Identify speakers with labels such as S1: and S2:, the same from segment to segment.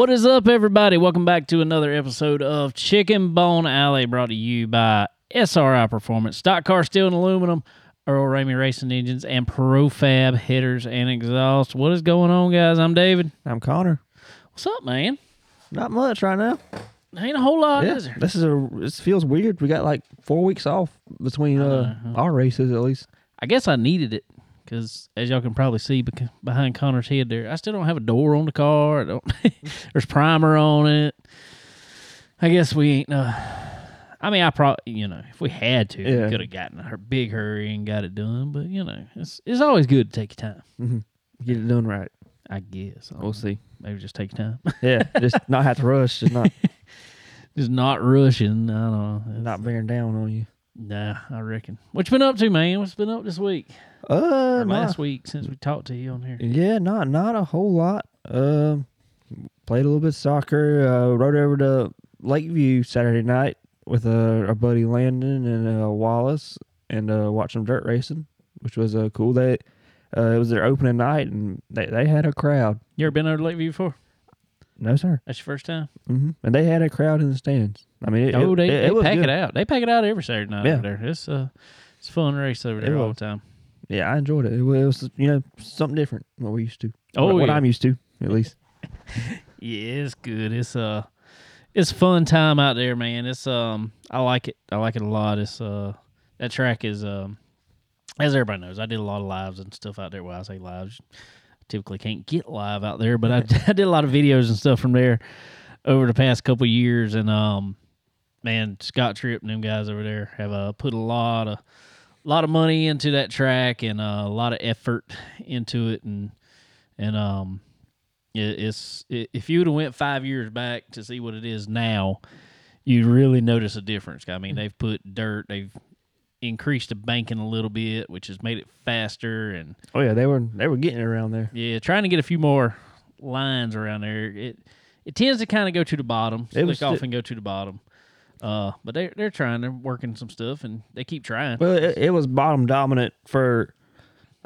S1: What is up, everybody? Welcome back to another episode of Chicken Bone Alley, brought to you by SRI Performance, Stock Car Steel and Aluminum, Earl Ramey Racing Engines, and Profab Headers and Exhaust. What is going on, guys? I'm David.
S2: I'm Connor.
S1: What's up, man?
S2: Not much right now.
S1: Ain't a whole lot,
S2: yeah,
S1: is there?
S2: this is a. This feels weird. We got like four weeks off between uh, our races at least.
S1: I guess I needed it because, as y'all can probably see behind Connor's head there, I still don't have a door on the car. I don't, there's primer on it. I guess we ain't. Uh, I mean, I probably, you know, if we had to,
S2: Yeah.
S1: we could have gotten a big hurry and got it done. But you know, it's it's always good to take your time.
S2: hmm Get it done right.
S1: I guess.
S2: We'll see.
S1: Maybe just take your time.
S2: Yeah, just not have to rush. Just not
S1: just not rushing. I don't know. It's-
S2: not bearing down on you.
S1: Nah, I reckon. What you been up to, man? What's been up this week?
S2: Uh,
S1: Or last week since we talked to you on here.
S2: yeah, not not a whole lot. Um, played a little bit of soccer. Uh, rode over to Lakeview Saturday night with uh, our buddy Landon and uh, Wallace, and uh, watched some dirt racing, which was uh, cool. They uh, it was their opening night, and they they had a crowd.
S1: You ever been over to Lakeview before?
S2: No, sir.
S1: That's your first time?
S2: hmm And they had a crowd in the stands. I mean, it,
S1: Oh, they,
S2: it,
S1: they
S2: was
S1: pack
S2: good.
S1: it out. They pack it out every Saturday night
S2: Yeah.
S1: over there. It's uh, it's a fun race over
S2: It
S1: there all the time.
S2: Yeah, I enjoyed it. It was, it was, you know something different than what we used to.
S1: Oh,
S2: what, what. I'm used to at least.
S1: Yeah, it's good. It's uh, it's a fun time out there, man. It's um, I like it. I like it a lot. It's uh, that track is um, as everybody knows, I did a lot of lives and stuff out there. Well, I say lives, typically can't get live out there, but I, I did a lot of videos and stuff from there over the past couple years, and um, man, Scott Tripp and them guys over there have uh put a lot of lot of money into that track and uh, a lot of effort into it, and and um, it, it's i if you would have went five years back to see what it is now, you'd really notice a difference. I mean, they've put dirt, they've increased the banking a little bit, which has made it faster, and
S2: Oh yeah, they were they were getting it around there.
S1: yeah, trying to get a few more lines around there. It it tends to kind of go to the bottom,
S2: It
S1: slick off
S2: sti-
S1: and go to the bottom. Uh, but they they're trying, they're working some stuff, and they keep trying.
S2: Well, it, it was bottom dominant for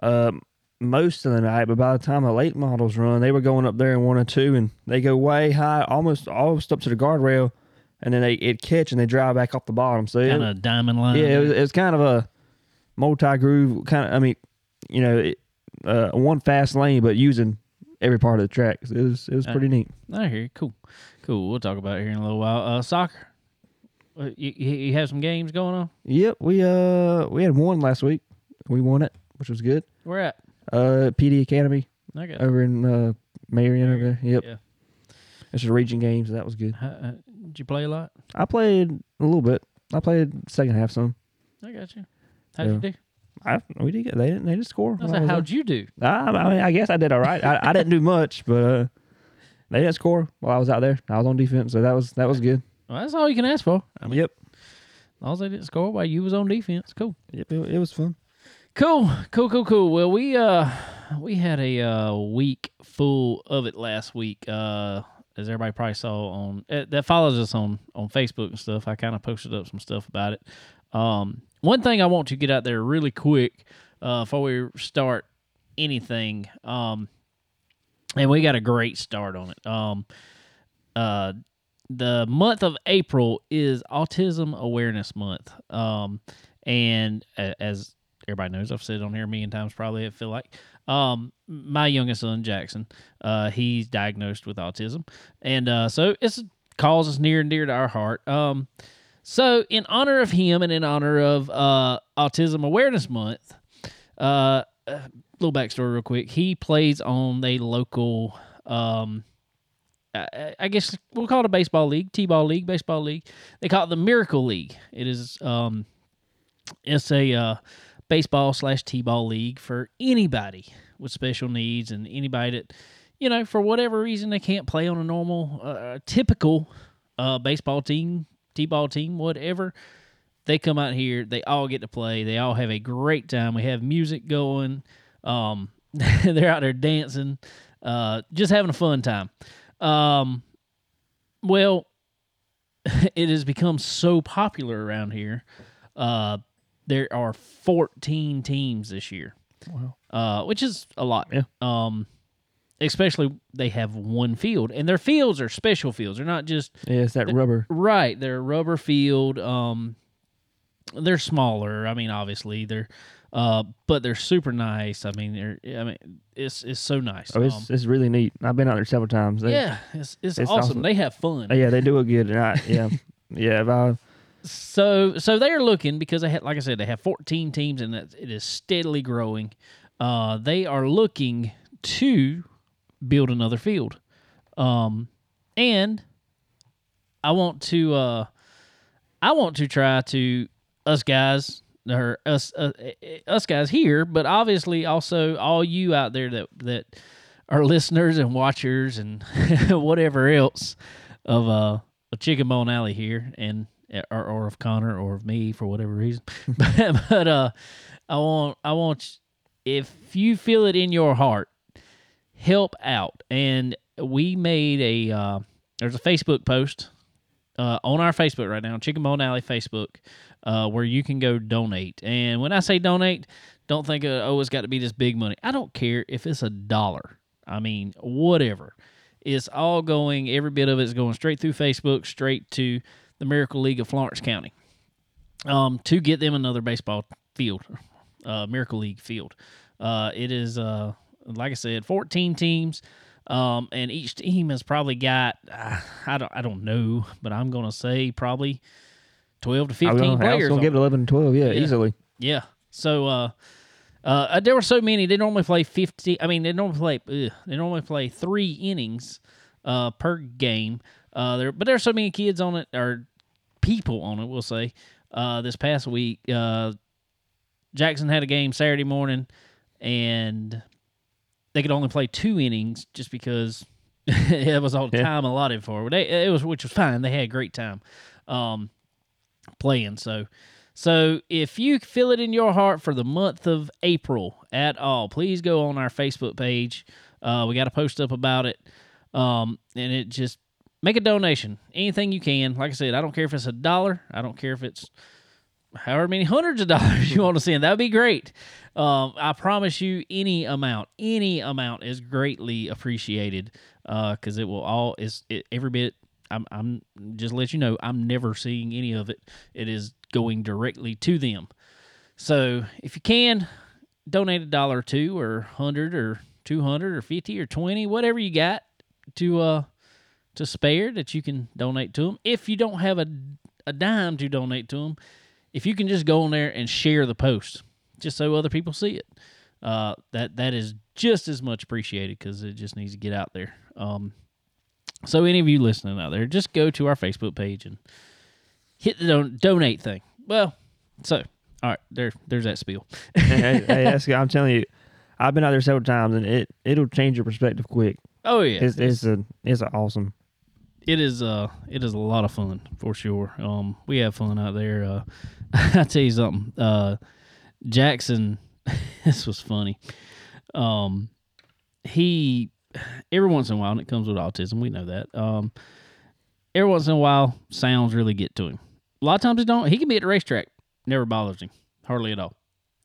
S2: um, most of the night, but by the time the late models run, they were going up there in one or two, and they go way high, almost almost up to the guardrail, and then they it catch and they drive back off the bottom. So
S1: kind of diamond line.
S2: yeah, it was, it was kind of a multi groove kind of. I mean, you know, it, uh, one fast lane, but using every part of the track. So it was it was
S1: Uh,
S2: pretty neat.
S1: I hear you. Cool, cool. We'll talk about it here in a little while. Uh, soccer. Uh, You, you have some games going on.
S2: Yep, we uh we had one last week. We won it, which was good.
S1: Where at?
S2: Uh, Pee Dee
S1: Academy got.
S2: over in uh, Marion over there. Yep,
S1: Yeah.
S2: it's a region game, so that was good.
S1: Uh, did you play a lot?
S2: I played a little bit. I played second half some.
S1: I got you. How'd you do?
S2: I we did get, they didn't they didn't score.
S1: I how'd you do?
S2: I, I mean I guess I did all right. I, I didn't do much, but uh, they didn't score while I was out there. I was on defense, so that was that was good.
S1: Well, that's all you can ask for. I mean,
S2: Yep,
S1: as long as they didn't score while you was on defense, cool.
S2: yep, it, it was fun.
S1: Cool, cool, cool, cool. Well, we uh we had a uh, week full of it last week. Uh, as everybody probably saw on uh, that follows us on on Facebook and stuff. I kind of posted up some stuff about it. Um, one thing I want to get out there really quick uh, before we start anything. Um, and we got a great start on it. Um, uh, the month of April is Autism Awareness Month. Um, and as everybody knows, I've said it on here a million times probably, I feel like. Um, my youngest son, Jackson, uh, he's diagnosed with autism. And uh, so it's a cause is near and dear to our heart. Um, so in honor of him and in honor of uh, Autism Awareness Month, uh, a little backstory real quick. He plays on a local, um, I, I guess we'll call it a baseball league, t-ball league, baseball league. They call it the Miracle League. It is, um, it's a uh, baseball slash t-ball league for anybody with special needs and anybody that, you know, for whatever reason they can't play on a normal, uh, typical uh, baseball team, t-ball team, whatever. They come out here they all get to play they all have a great time we have music going um, they're out there dancing uh, just having a fun time. Um, well it has become so popular around here uh, there are 14 teams this year
S2: Wow.
S1: uh, which is a lot
S2: Yeah.
S1: um, especially they have one field, and their fields are special fields. They're not just
S2: Yeah, it's that rubber.
S1: right. They're rubber field. Um, they're smaller. I mean, obviously they're, uh, but they're super nice. I mean, they're. I mean, it's it's so nice.
S2: Oh, it's
S1: Um,
S2: it's really neat. I've been out there several times. They,
S1: yeah, it's it's,
S2: it's
S1: awesome.
S2: awesome.
S1: They have fun.
S2: Oh, yeah, they do it good. And I, yeah, yeah. If I,
S1: So so they are looking because they had like I said they have 14 teams and it is steadily growing. Uh, they are looking to build another field, um, and I want to uh, I want to try to us guys or us uh, us guys here, but obviously also all you out there that that are listeners and watchers and whatever else of uh a chicken bone alley here and or, or of Connor or of me for whatever reason. but, but uh I want I want if you feel it in your heart, help out. And we made a uh there's a Facebook post uh, on our Facebook right now, Chicken Bone Alley Facebook, uh, where you can go donate. And when I say donate, don't think, uh, oh, it's got to be this big money. I don't care if it's a dollar. I mean, whatever. It's all going, every bit of it is going straight through Facebook, straight to the Miracle League of Florence County um, to get them another baseball field, uh, Miracle League field. Uh, it is, uh, like I said, 14 teams. Um, and each team has probably got uh, I don't I don't know, but I'm gonna say probably twelve to
S2: I was
S1: fifteen
S2: gonna, I was gonna give it 11 and 12. Yeah,
S1: Yeah.
S2: easily.
S1: yeah. So uh, uh, there were so many. They normally play fifty. I mean, they normally play. Ugh, they normally play three innings uh, per game. Uh, there, but there's so many kids on it or people on it. We'll say uh, this past week, uh, Jackson had a game Saturday morning, and they could only play two innings just because it was all the
S2: Yeah.
S1: time allotted for. They, it was which was fine. They had a great time um, playing. So. So if you feel it in your heart for the month of April at all, please go on our Facebook page. Uh, we got a post up about it, um, and it just make a donation, anything you can. Like I said, I don't care if it's a dollar. I don't care if it's however many hundreds of dollars you want to send. That'd be great. Um, I promise you, any amount, any amount is greatly appreciated because it will all is it, every bit. I'm, I'm just let you know I'm never seeing any of it. It is going directly to them. So if you can, donate a dollar or two, or hundred, or two hundred, or fifty, or twenty, whatever you got to uh to spare that you can donate to them. If you don't have a a dime to donate to them, if you can just go on there and share the post, just so other people see it, uh, that that is just as much appreciated because it just needs to get out there. Um, so any of you listening out there, just go to our Facebook page and hit the don- donate thing. Well, so all right, there there's that spiel.
S2: hey, hey, hey, I'm telling you, I've been out there several times, and it it'll change your perspective quick.
S1: Oh yeah,
S2: It's it's a it's a awesome.
S1: It is uh it is a lot of fun for sure. Um, we have fun out there. Uh, I tell you something. Uh, Jackson, this was funny. Um, he every once in a while, and it comes with autism. We know that. Um, every once in a while, sounds really get to him. A lot of times it don't. He can be at the racetrack, never bothers him hardly at all.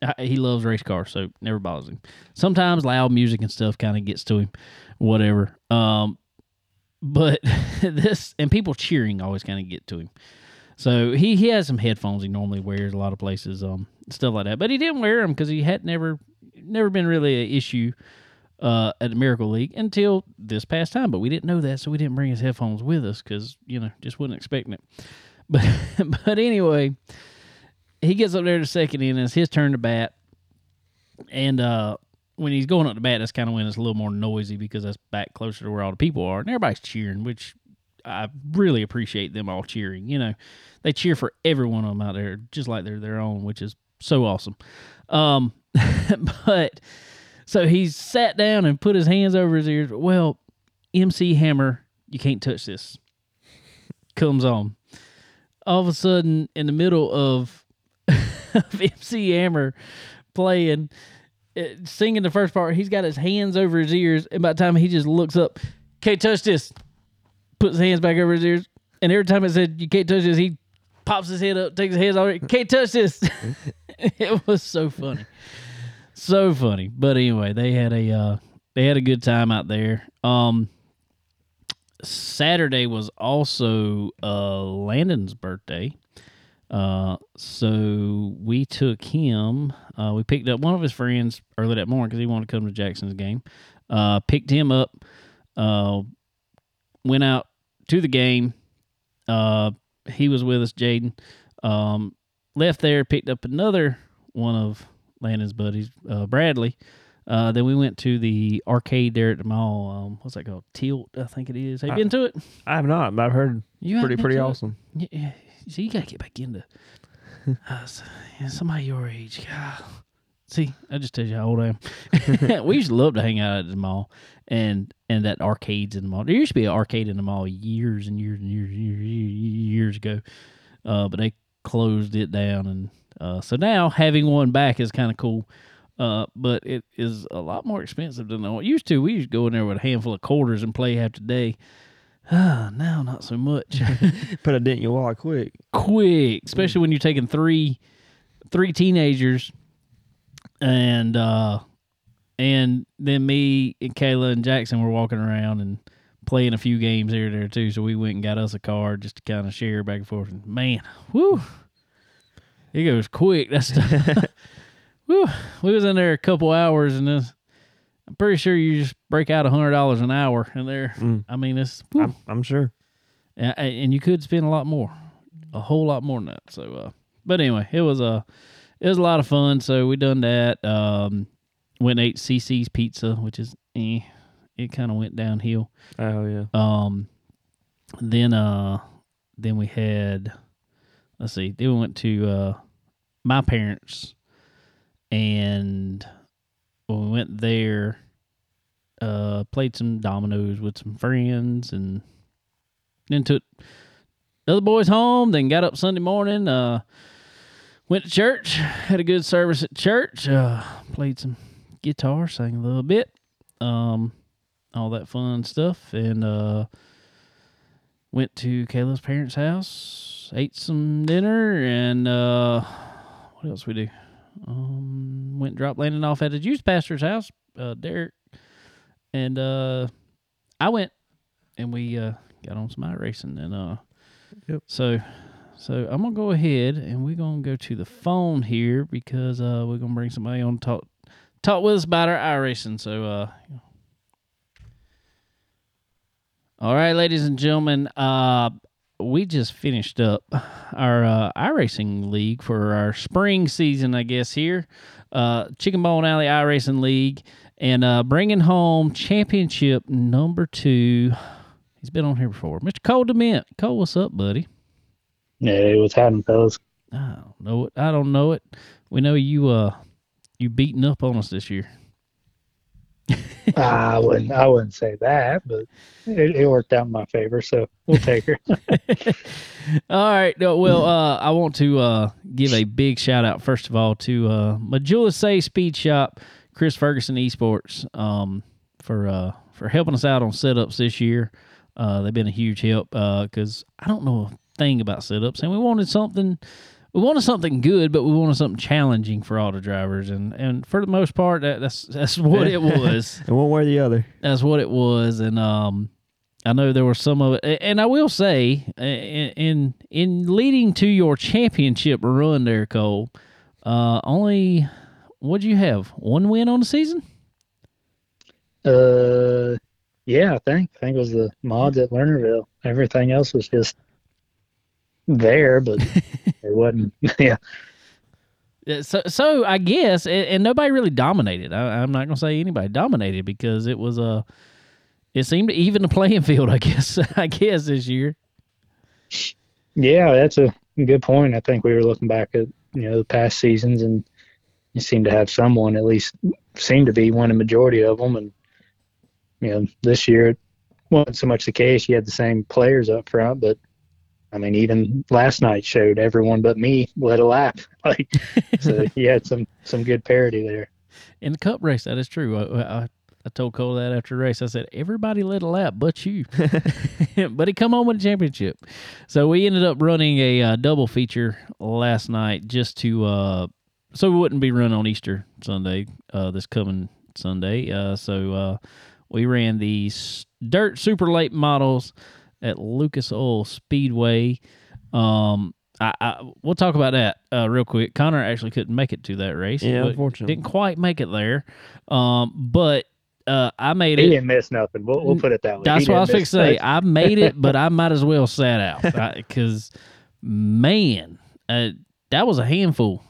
S1: Uh, He loves race cars, so never bothers him. Sometimes loud music and stuff kind of gets to him, whatever. Um, but this and people cheering always kind of get to him. So he, he has some headphones he normally wears a lot of places, um, stuff like that. But he didn't wear them because he had never never been really an issue uh, at the Miracle League until this past time. But we didn't know that, so we didn't bring his headphones with us because you know just wasn't expecting it. But but anyway, he gets up there to second inning. It's his turn to bat, and uh, when he's going up to bat, that's kind of when it's a little more noisy because that's back closer to where all the people are, and everybody's cheering, which I really appreciate them all cheering. You know, they cheer for every one of them out there, just like they're their own, which is so awesome. Um, but so he's sat down and put his hands over his ears. Well, MC Hammer, you can't touch this. Comes on. All of a sudden, in the middle of, of MC Hammer playing, singing the first part, he's got his hands over his ears, and by the time he just looks up, can't touch this, puts his hands back over his ears, and every time it said you can't touch this, he pops his head up, takes his hands off can't touch this. it was so funny, so funny. But anyway, they had a uh, they had a good time out there. Um, Saturday was also uh, Landon's birthday. Uh, so we took him. Uh, we picked up one of his friends early that morning because he wanted to come to Jackson's game. Uh, picked him up. Uh, went out to the game. Uh, he was with us, Jaden. Um, left there, picked up another one of Landon's buddies, uh, Bradley. Uh, then we went to the arcade there at the mall. Um, what's that called? Tilt, I think it is. Have you
S2: I-
S1: been to it?
S2: I have not, but I've heard
S1: You
S2: pretty pretty
S1: it?
S2: awesome.
S1: Yeah, yeah. See, you gotta get back into uh, somebody your age. God. See, I just tell you how old I am. we used to love to hang out at the mall and and that arcades in the mall. There used to be an arcade in the mall years and years and years and years, years ago, uh, but they closed it down, and uh, so now having one back is kind of cool. Uh, but it is a lot more expensive than it used to. We used to go in there with a handful of quarters and play half the day. Ah, now not so much.
S2: Put a dent in your wallet quick.
S1: quick, especially when you're taking three three teenagers and uh and then me and Kayla and Jackson were walking around and playing a few games here and there too. So we went and got us a car just to kind of share back and forth. And man, whoo, it goes quick. That's whoo. We was in there a couple hours and this, I'm pretty sure you just break out a hundred dollars an hour in there.
S2: Mm,
S1: I mean, it's.
S2: I'm, I'm sure.
S1: and, and you could spend a lot more, a whole lot more than that. So, uh, but anyway, it was a it was a lot of fun. So we done that. Um, went and ate Cicis Pizza, which is eh, it kind of went downhill.
S2: Oh yeah.
S1: Um, then uh, then we had let's see, then we went to uh my parents, and when we went there, uh, played some dominoes with some friends, and then took the other boys home. Then got up Sunday morning. Uh, went to church, had a good service at church. Uh, played some guitar, sang a little bit. Um, all that fun stuff and uh went to Kayla's parents' house, ate some dinner and uh what else we do? Um went and dropped Landon off at a juice pastor's house, uh Derek. And uh I went and we uh got on some iRacing and uh
S2: Yep.
S1: so so I'm gonna go ahead and we're gonna go to the phone here because uh we're gonna bring somebody on to talk talk with us about our iRacing. So uh all right, ladies and gentlemen, uh, we just finished up our uh, iRacing league for our spring season, I guess, here. Uh, Chicken Bone Alley iRacing League. And uh, bringing home championship number two. He's been on here before. Mr. Cole DeMint. Cole, what's up, buddy?
S3: Hey, what's happening, fellas?
S1: I don't know it. I don't know it. We know you uh you beating up on us this year.
S3: I wouldn't, I wouldn't say that, but it, it worked out in my favor, so we'll take her.
S1: All right. No, well, uh, I want to uh, give a big shout out first of all to uh, Majula Say Speed Shop, Chris Ferguson Esports, um, for uh, for helping us out on setups this year. Uh, they've been a huge help because I don't know a thing about setups, and we wanted something. We wanted something good, but we wanted something challenging for all the drivers, and, and for the most part, that, that's that's what it was
S2: And one way or the other.
S1: that's what it was and um i know there were some of it and i will say uh, in in, in leading to your championship run there cole uh only what'd you have one win on the season
S3: Uh, yeah, I think I think it was the mods at Lernerville. Everything else was just there, but it wasn't. Yeah,
S1: so so i guess and, and nobody really dominated I, i'm not gonna say anybody dominated because it was a. it seemed to even the playing field i guess i guess this year
S3: yeah, that's a good point. I think we were looking back at you know the past seasons, and you seem to have someone at least seem to be winning majority of them, and you know this year it wasn't so much the case. You had the same players up front, but I mean even last night showed everyone but me led a lap. Like so, you had some some good parity there.
S1: in the cup race. That is true. I, I, I told Cole that after the race. I said everybody led a lap but you, but he come home with a championship. So we ended up running a uh, double feature last night just to uh, so we wouldn't be running on Easter Sunday uh, this coming Sunday. Uh, so uh, we ran the s- dirt super late models at Lucas Oil Speedway. Um, I, I we'll talk about that uh, real quick. Connor actually couldn't make it to that race.
S2: Yeah, unfortunately.
S1: didn't quite make it there. Um, but uh, I made
S3: He
S1: it.
S3: didn't miss nothing. We'll, we'll put it that way.
S1: That's
S3: He
S1: what I was
S3: didn't
S1: to say. I made it, but I might as well sat out because, man, uh, that was a handful.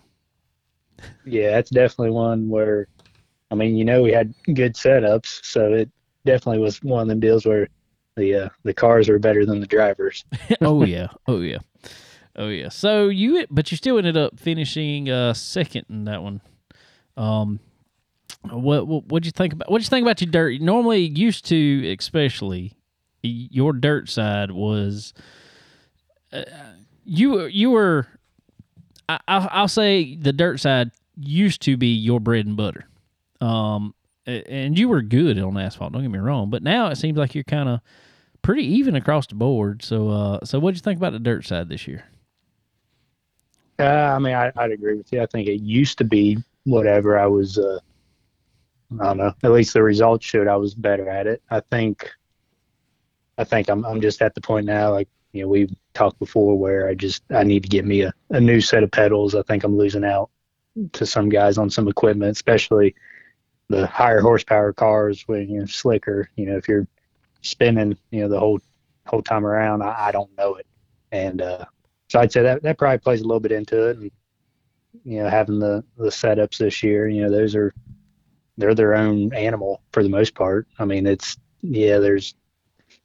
S3: Yeah, that's definitely one where, I mean, you know, we had good setups, so it definitely was one of them deals where the uh, the cars were better than the drivers.
S1: oh yeah, oh yeah, oh yeah. So you, but you still ended up finishing uh, second in that one. Um, what what what'd you think about? What'd you think about your dirt? Normally, used to, especially your dirt side was. Uh, you you were, I, I'll, say the dirt side used to be your bread and butter, um, and you were good on asphalt. Don't get me wrong, but now it seems like you're kind of pretty even across the board. So, uh, so what do you think about the dirt side this year?
S3: Uh, I mean, I, I'd agree with you. I think it used to be whatever I was. Uh, I don't know. At least the results showed I was better at it. I think. I think I'm. I'm just at the point now. Like you know, we've talked before where I just I need to get me a, a new set of pedals. I think I'm losing out to some guys on some equipment, especially the higher horsepower cars when you know slicker. You know, if you're spinning, you know, the whole whole time around, I, I don't know it, and uh, so I'd say that that probably plays a little bit into it. And you know, having the the setups this year, you know, those are they're their own animal for the most part. I mean, it's yeah, there's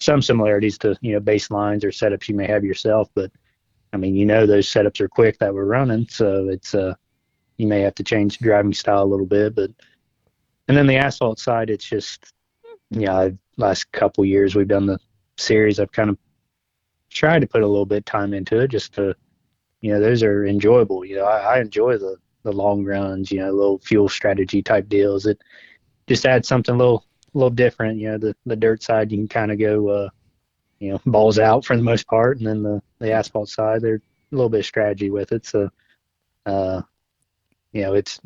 S3: some similarities to you know baselines or setups you may have yourself, but I mean, you know, those setups are quick that we're running, so it's uh you may have to change driving style a little bit, but and then the asphalt side, it's just yeah, I've, last couple years we've done the series. I've kind of tried to put a little bit of time into it just to you know those are enjoyable you know I, I enjoy the the long runs you know little fuel strategy type deals it just adds something a little a little different you know the the dirt side you can kind of go uh you know balls out for the most part. And then the the asphalt side there's a little bit of strategy with it. So uh you know it's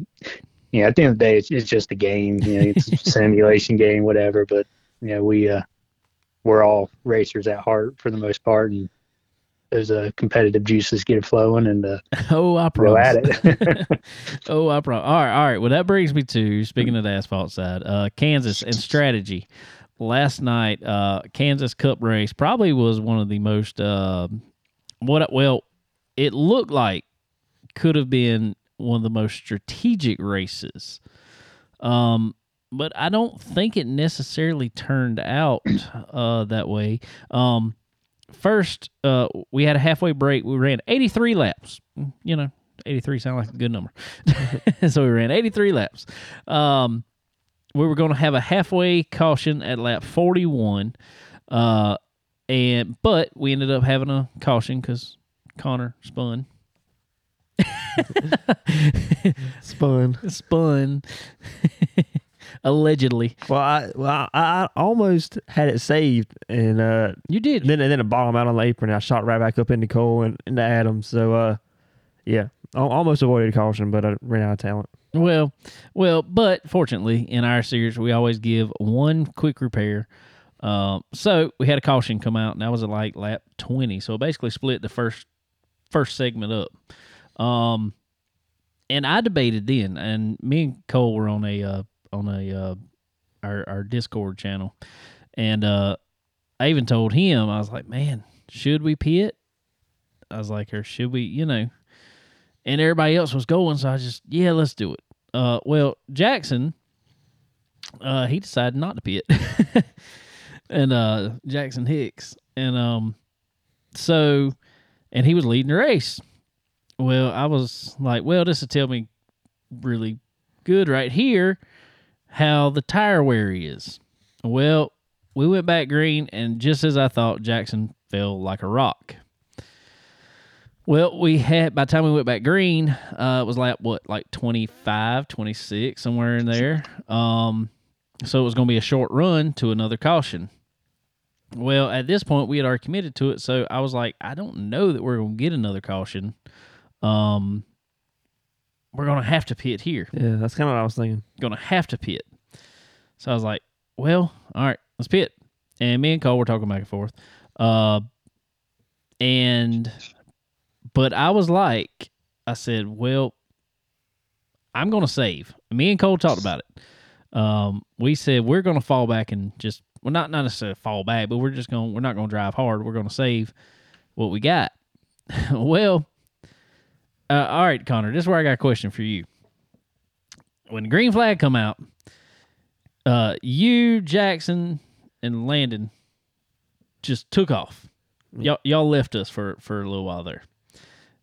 S3: you know at the end of the day it's, it's just a game you know it's a simulation game whatever. But you know we uh we're all racers at heart for the most part. And those uh, competitive juices get it flowing and uh,
S1: Oh, I
S3: go
S1: promise.
S3: at it.
S1: oh, I promise. All right, all right. Well, that brings me to speaking of the asphalt side, uh, Kansas and strategy. Last night, uh, Kansas Cup race probably was one of the most uh, what? Well, it looked like could have been one of the most strategic races. Um, but I don't think it necessarily turned out uh, that way. Um, first, uh, we had a halfway break. We ran 83 laps. You know, 83 sound like a good number. so we ran 83 laps. Um, we were going to have a halfway caution at lap 41. Uh, and but we ended up having a caution because Connor spun.
S2: Spun.
S1: spun. Allegedly,
S2: Well, I well I, I almost had it saved, and uh,
S1: you did.
S2: then and then it bottomed out on the apron. And I shot right back up into Cole and into Adams. So uh, yeah, Al- almost avoided caution, but I ran out of talent.
S1: Well, well, but fortunately, in our series, we always give one quick repair. Um, so we had a caution come out, and that was at like lap twenty. So it basically split the first first segment up. Um, and I debated then, and me and Cole were on a uh, on a uh, our our Discord channel, and uh, I even told him I was like, "Man, should we pit?" I was like, "Or should we?" You know, and everybody else was going, so I just, yeah, let's do it. Uh, well, Jackson, uh, he decided not to pit, and uh, Jackson Hicks, and um, so, and he was leading the race. Well, I was like, well, this will tell me really good right here how the tire wear is. Well, we went back green, and just as I thought, Jackson fell like a rock. Well, we had by the time we went back green, uh, it was like what, like 25, 26, somewhere in there. Um, so it was going to be a short run to another caution. Well, at this point, we had already committed to it, so I was like, I don't know that we're going to get another caution. Um, we're going to have to pit here
S2: Yeah, that's kind of what I was thinking.
S1: going to have to pit. So I was like, well, all right, let's pit. And me and Cole were talking back and forth. Uh, and, but I was like, I said, well, I'm going to save. Me and Cole talked about it. Um, we said we're going to fall back and just, well, not, not necessarily fall back, but we're just gonna we're not going to drive hard. We're going to save what we got. well, uh, all right, Connor, this is where I got a question for you. When the green flag come out, uh, you, Jackson, and Landon just took off. Y'all, y'all left us for, for a little while there.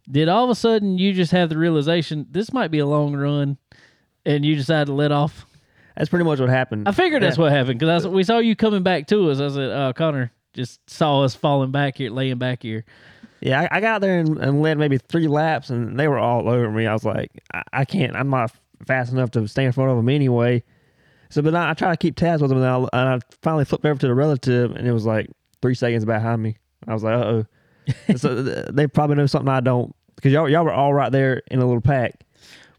S1: Did all of a sudden you just have the realization this might be a long run, and you decided to let off?
S2: That's pretty much what happened.
S1: I figured that's what happened because we saw you coming back to us. I said, uh, Connor just saw us falling back here, laying back here.
S2: Yeah, I, I got there and, and led maybe three laps, and they were all over me. I was like, I, I can't. I'm not fast enough to stay in front of them anyway. So, but I, I try to keep tabs with them, and I, and I finally flipped over to the relative, and it was like three seconds behind me. I was like, uh oh. so they probably know something I don't, because y'all y'all were all right there in a little pack.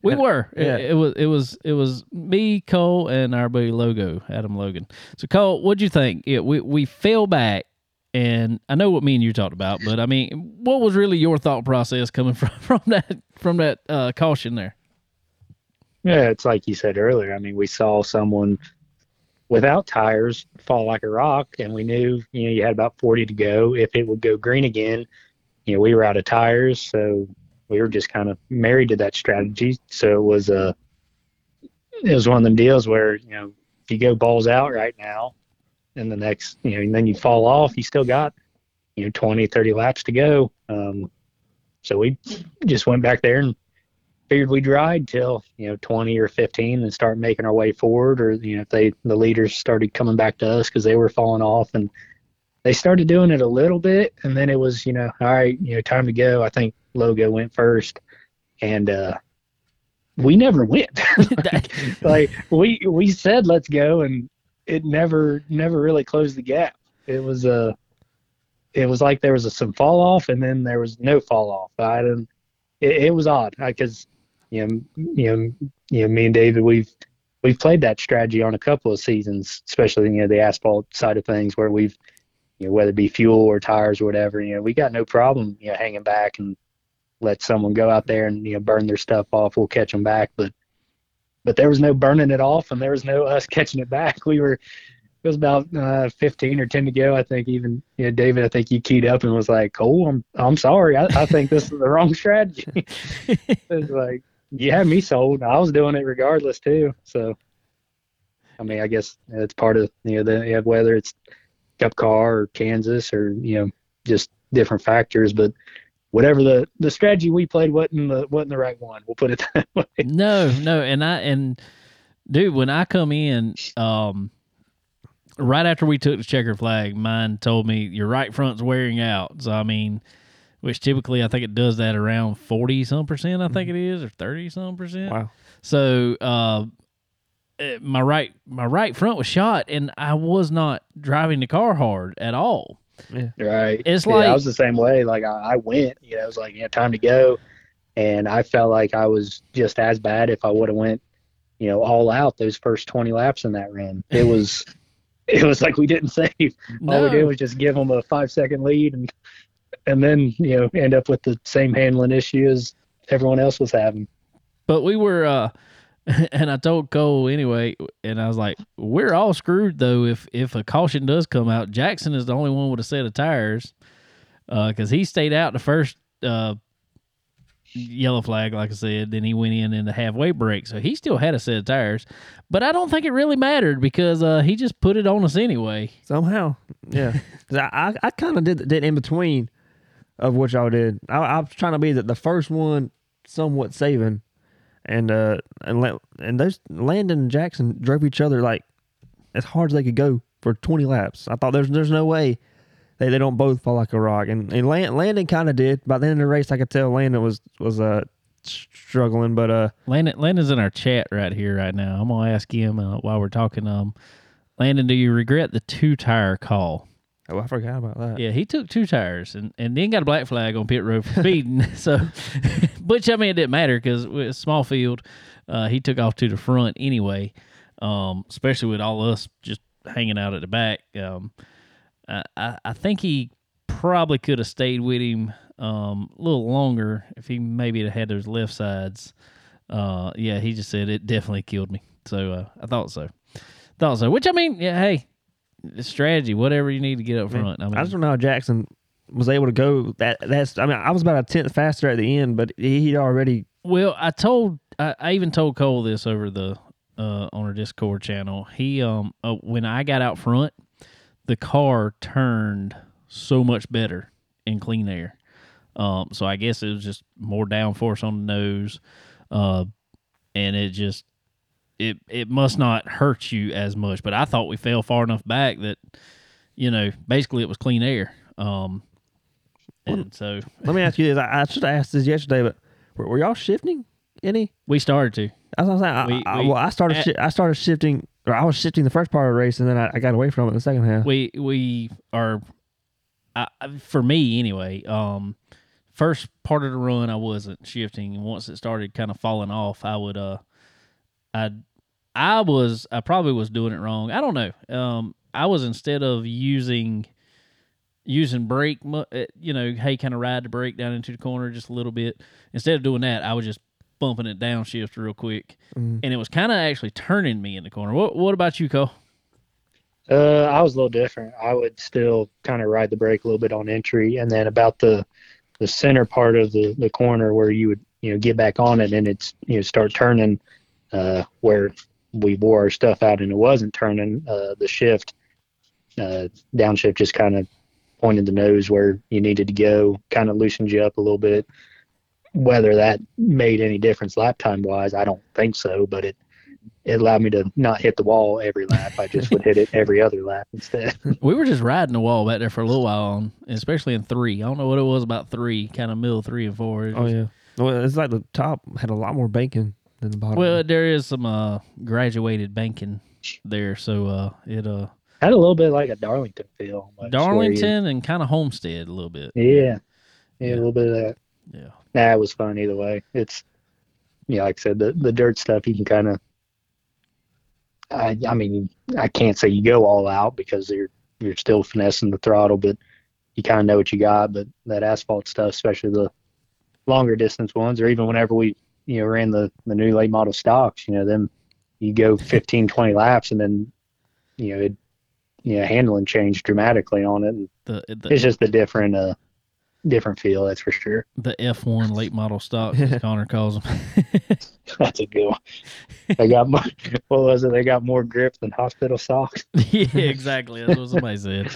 S1: We
S2: And-
S1: were. It-
S2: yeah.
S1: It, was. It was. It was me, Cole, and our buddy Logo, Adam Logan. So, Cole, what'd you think? Yeah, we we fell back, and I know what me and you talked about, but I mean, what was really your thought process coming from from that from that uh, caution there?
S3: Yeah, it's like you said earlier. I mean, we saw someone without tires fall like a rock, and we knew, you know, you had about 40 to go. If it would go green again, you know, we were out of tires, so we were just kind of married to that strategy. So it was a, it was one of them deals where you know, if you go balls out right now, and the next, you know, and then you fall off, you still got, you know, 20, 30 laps to go. Um, so we just went back there and figured we'd ride till you know 20 or 15 and start making our way forward or you know if they the leaders started coming back to us because they were falling off and they started doing it a little bit. And then it was you know all right you know time to go. I think logo went first and uh we never went. Like we we said let's go and it never never really closed the gap. It was uh it was like there was a, some fall off and then there was no fall off. I didn't it, it was odd. Because you know, you know, you know, me and David, we've we've played that strategy on a couple of seasons, especially you know the asphalt side of things, where we've, you know, whether it be fuel or tires or whatever, you know, we got no problem, you know, hanging back and let someone go out there and you know burn their stuff off. We'll catch them back, but but there was no burning it off, and there was no us catching it back. We were. It was about uh, 15 or 10 to go. I think even you know, David. I think you keyed up and was like, "Cole, I'm I'm sorry. I, I think this is the wrong strategy." it was like you had me sold. I was doing it regardless too. So, I mean, I guess it's part of you know the whether it's Cup Car or Kansas or you know just different factors, but whatever the the strategy we played wasn't the wasn't the right one. We'll put it that way.
S1: no, no, and I and dude, when I come in, um, right after we took the checkered flag, mine told me your right front's wearing out. So I mean, which typically I think it does that around forty some percent. I think it is, or thirty some percent.
S2: Wow.
S1: So uh, eh, my right my right front was shot, and I was not driving the car hard at all.
S3: Right.
S1: It's
S3: yeah, I was the same way. Like I, I went, you know, it was like, yeah, time to go. And I felt like I was just as bad if I would have went, you know, all out those first 20 laps in that run. It was, it was like we didn't save. All we did was just give them a five second lead and, and then, you know, end up with the same handling issue as everyone else was having.
S1: but we were. uh and I told Cole anyway, and I was like, "We're all screwed though. If if a caution does come out, Jackson is the only one with a set of tires, because he stayed out the first uh, yellow flag, like I said. Then he went in in the halfway break, so he still had a set of tires. But I don't think it really mattered because uh, he just put it on us anyway.
S2: Somehow, yeah. I I, I kind of did did in between of what y'all did. I, I was trying to be the, the first one, somewhat saving, and uh and and those Landon and Jackson drove each other like as hard as they could go for twenty laps. I thought there's there's no way they, they don't both fall like a rock, and and Land, Landon kind of did. By the end of the race, I could tell Landon was was uh struggling, but uh
S1: Landon, Landon's in our chat right here, right now. I'm gonna ask him uh, while we're talking. Um, Landon, do you regret the two tire call?
S2: Oh I forgot about that.
S1: Yeah, he took two tires and, and then got a black flag on pit road for speeding. so, which I mean, it didn't matter because it's small field. Uh, he took off to the front anyway. um, especially with all us just hanging out at the back. Um, I, I, I think he probably could have stayed with him um, a little longer if he maybe had had those left sides. Uh, yeah, he just said it definitely killed me. So uh, I thought so. Thought so. Which I mean, yeah, hey, it's strategy, whatever you need to get up front. I mean,
S2: I just don't know how Jackson was able to go that. That's. I mean, I was about a tenth faster at the end, but he- he'd already.
S1: Well, I told I, I even told Cole this over the uh on our Discord channel. He um uh, when I got out front, the car turned so much better in clean air. Um, so I guess it was just more downforce on the nose, uh, and it just it it must not hurt you as much. But I thought we fell far enough back that you know basically it was clean air. Um, and so
S2: Let me ask you this. I, I should have asked this yesterday, but were, were y'all shifting any?
S1: we started to.
S2: That's what I'm saying. I,
S1: We-
S2: I,
S1: we-
S2: well, I started.
S1: at-
S2: shi- I started shifting, or I was shifting the first part of the race, and then I, I got away from it in the second half.
S1: we we are I, I- for me anyway um first part of the run i wasn't shifting and once it started kind of falling off i would uh i i was i probably was doing it wrong. I don't know. Um i was instead of using using brake uh, you know hey kind of ride the brake down into the corner just a little bit? Instead of doing that i was just bumping it downshift real quick.
S2: Mm.
S1: and it was kind of actually turning me in the corner. What what about you cole?
S3: Uh, I was a little different. I would still kind of ride the brake a little bit on entry, and then about the the center part of the the corner where you would you know get back on it and it's you know start turning, uh, where we wore our stuff out and it wasn't turning. Uh, the shift, uh, downshift just kind of pointed the nose where you needed to go, kind of loosened you up a little bit. Whether that made any difference lap time wise, I don't think so, but it it allowed me to not hit the wall every lap. I just would hit it every other lap instead.
S1: we were just riding the wall back there for a little while, on, especially in three. I don't know what it was about three, kind of middle three and four. It
S2: Oh
S1: was-
S2: yeah. Well, it's like the top had a lot more banking than the bottom.
S1: Well, there is some uh, graduated banking there, so uh, it uh,
S3: Had a little bit like a Darlington feel. almost, where you-
S1: Darlington and kind of Homestead a little bit.
S3: Yeah.
S1: Yeah.
S3: yeah, a little bit of that.
S1: Yeah,
S3: Nah, was fun either way. It's yeah, like I said, the the dirt stuff you can kind of. I I mean I can't say you go all out because you're you're still finessing the throttle, but you kind of know what you got. But that asphalt stuff, especially the longer distance ones, or even whenever we you know ran the the new late model stocks, you know them you go 15, 20 laps and then you know it you know handling changed dramatically on it. And
S1: the the,
S3: it's just a different uh different feel, that's for sure.
S1: the F one late model stocks, as Connor calls them.
S3: That's a good one. They got more. What was it? They got more grip than hospital socks.
S1: yeah, exactly. That's what somebody said.